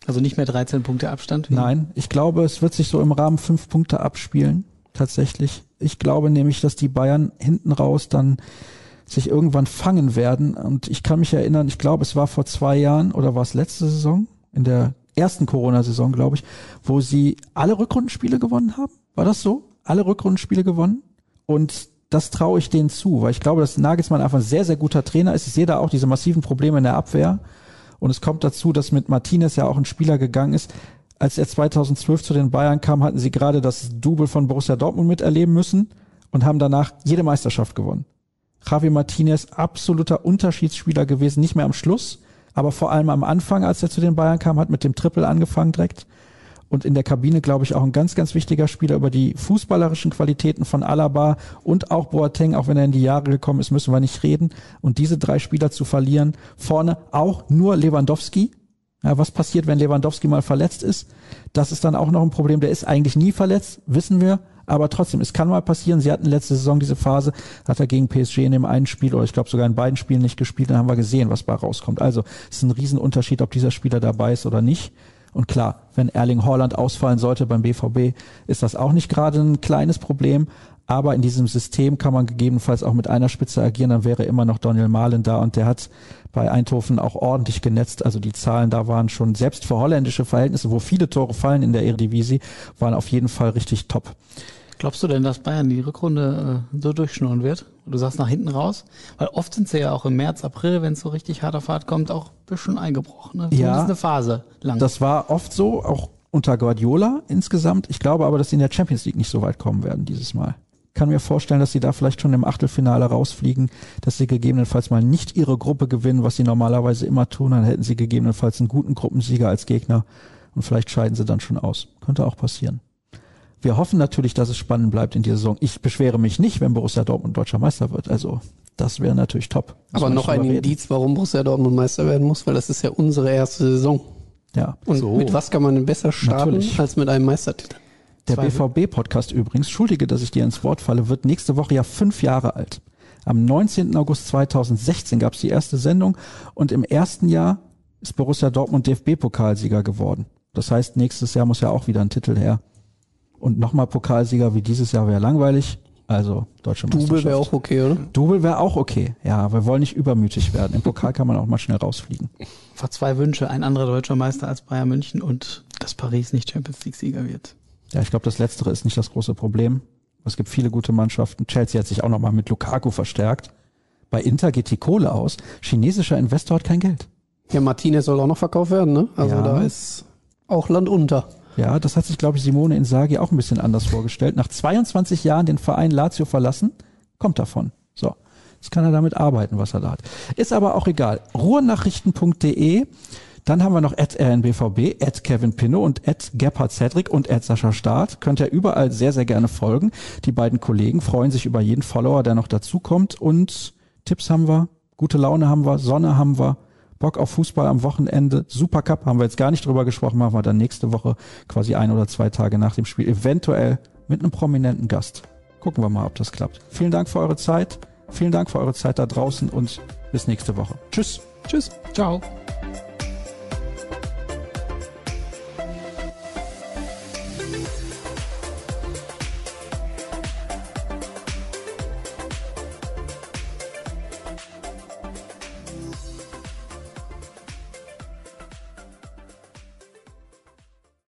Also nicht mehr 13 Punkte Abstand? Nein, ich glaube, es wird sich so im Rahmen fünf Punkte abspielen. Tatsächlich. Ich glaube nämlich, dass die Bayern hinten raus dann sich irgendwann fangen werden. Und ich kann mich erinnern, ich glaube, es war vor zwei Jahren oder war es letzte Saison, in der ersten Corona-Saison, glaube ich, wo sie alle Rückrundenspiele gewonnen haben. War das so? Alle Rückrundenspiele gewonnen? Und das traue ich denen zu, weil ich glaube, dass Nagelsmann einfach ein sehr, sehr guter Trainer ist. Ich sehe da auch diese massiven Probleme in der Abwehr. Und es kommt dazu, dass mit Martinez ja auch ein Spieler gegangen ist. Als er 2012 zu den Bayern kam, hatten sie gerade das Double von Borussia Dortmund miterleben müssen und haben danach jede Meisterschaft gewonnen. Javi Martinez absoluter Unterschiedsspieler gewesen, nicht mehr am Schluss, aber vor allem am Anfang, als er zu den Bayern kam, hat mit dem Triple angefangen direkt. Und in der Kabine, glaube ich, auch ein ganz, ganz wichtiger Spieler über die fußballerischen Qualitäten von Alaba und auch Boateng, auch wenn er in die Jahre gekommen ist, müssen wir nicht reden. Und diese drei Spieler zu verlieren, vorne auch nur Lewandowski. Ja, was passiert, wenn Lewandowski mal verletzt ist? Das ist dann auch noch ein Problem. Der ist eigentlich nie verletzt, wissen wir aber trotzdem, es kann mal passieren. Sie hatten letzte Saison diese Phase, hat er gegen PSG in dem einen Spiel oder ich glaube sogar in beiden Spielen nicht gespielt, dann haben wir gesehen, was bei rauskommt. Also es ist ein Riesenunterschied, ob dieser Spieler dabei ist oder nicht. Und klar, wenn Erling Haaland ausfallen sollte beim BVB, ist das auch nicht gerade ein kleines Problem. Aber in diesem System kann man gegebenenfalls auch mit einer Spitze agieren. Dann wäre immer noch Daniel Mahlen da und der hat bei Eindhoven auch ordentlich genetzt. Also die Zahlen da waren schon selbst für holländische Verhältnisse, wo viele Tore fallen in der Eredivisie, waren auf jeden Fall richtig top. Glaubst du denn, dass Bayern die Rückrunde äh, so durchschnurren wird? Du sagst nach hinten raus? Weil oft sind sie ja auch im März, April, wenn es so richtig harter Fahrt kommt, auch ein bisschen eingebrochen. Ne? Ja, eine Phase lang. Das war oft so, auch unter Guardiola insgesamt. Ich glaube aber, dass sie in der Champions League nicht so weit kommen werden dieses Mal. Kann mir vorstellen, dass sie da vielleicht schon im Achtelfinale rausfliegen, dass sie gegebenenfalls mal nicht ihre Gruppe gewinnen, was sie normalerweise immer tun. Dann hätten sie gegebenenfalls einen guten Gruppensieger als Gegner und vielleicht scheiden sie dann schon aus. Könnte auch passieren. Wir hoffen natürlich, dass es spannend bleibt in dieser Saison. Ich beschwere mich nicht, wenn Borussia Dortmund deutscher Meister wird. Also das wäre natürlich top. Aber noch ein reden. Indiz, warum Borussia Dortmund Meister werden muss, weil das ist ja unsere erste Saison. Ja. Und so. mit was kann man denn besser starten natürlich. als mit einem Meistertitel? Der BVB-Podcast übrigens, schuldige, dass ich dir ins Wort falle, wird nächste Woche ja fünf Jahre alt. Am 19. August 2016 gab es die erste Sendung und im ersten Jahr ist Borussia Dortmund DFB-Pokalsieger geworden. Das heißt, nächstes Jahr muss ja auch wieder ein Titel her. Und nochmal Pokalsieger wie dieses Jahr wäre langweilig. Also deutsche. Double wäre auch okay, oder? Double wäre auch okay. Ja, wir wollen nicht übermütig werden. Im Pokal kann man auch mal schnell rausfliegen. Vor zwei Wünsche, ein anderer deutscher Meister als Bayern München und dass Paris nicht Champions League Sieger wird. Ja, ich glaube, das Letztere ist nicht das große Problem. Es gibt viele gute Mannschaften. Chelsea hat sich auch nochmal mit Lukaku verstärkt. Bei Inter geht die Kohle aus. Chinesischer Investor hat kein Geld. Ja, Martinez soll auch noch verkauft werden, ne? Also ja. da ist auch Land unter. Ja, das hat sich, glaube ich, Simone Insagi auch ein bisschen anders vorgestellt. Nach 22 Jahren den Verein Lazio verlassen, kommt davon. So. Jetzt kann er damit arbeiten, was er da hat. Ist aber auch egal. Ruhrnachrichten.de. Dann haben wir noch at rnbvb, at Kevin Pinno und at Gebhard Cedric und at Sascha Staat. Könnt ihr überall sehr, sehr gerne folgen. Die beiden Kollegen freuen sich über jeden Follower, der noch dazukommt. Und Tipps haben wir, gute Laune haben wir, Sonne haben wir. Bock auf Fußball am Wochenende. Supercup haben wir jetzt gar nicht drüber gesprochen, machen wir dann nächste Woche quasi ein oder zwei Tage nach dem Spiel eventuell mit einem prominenten Gast. Gucken wir mal, ob das klappt. Vielen Dank für eure Zeit. Vielen Dank für eure Zeit da draußen und bis nächste Woche. Tschüss. Tschüss. Ciao.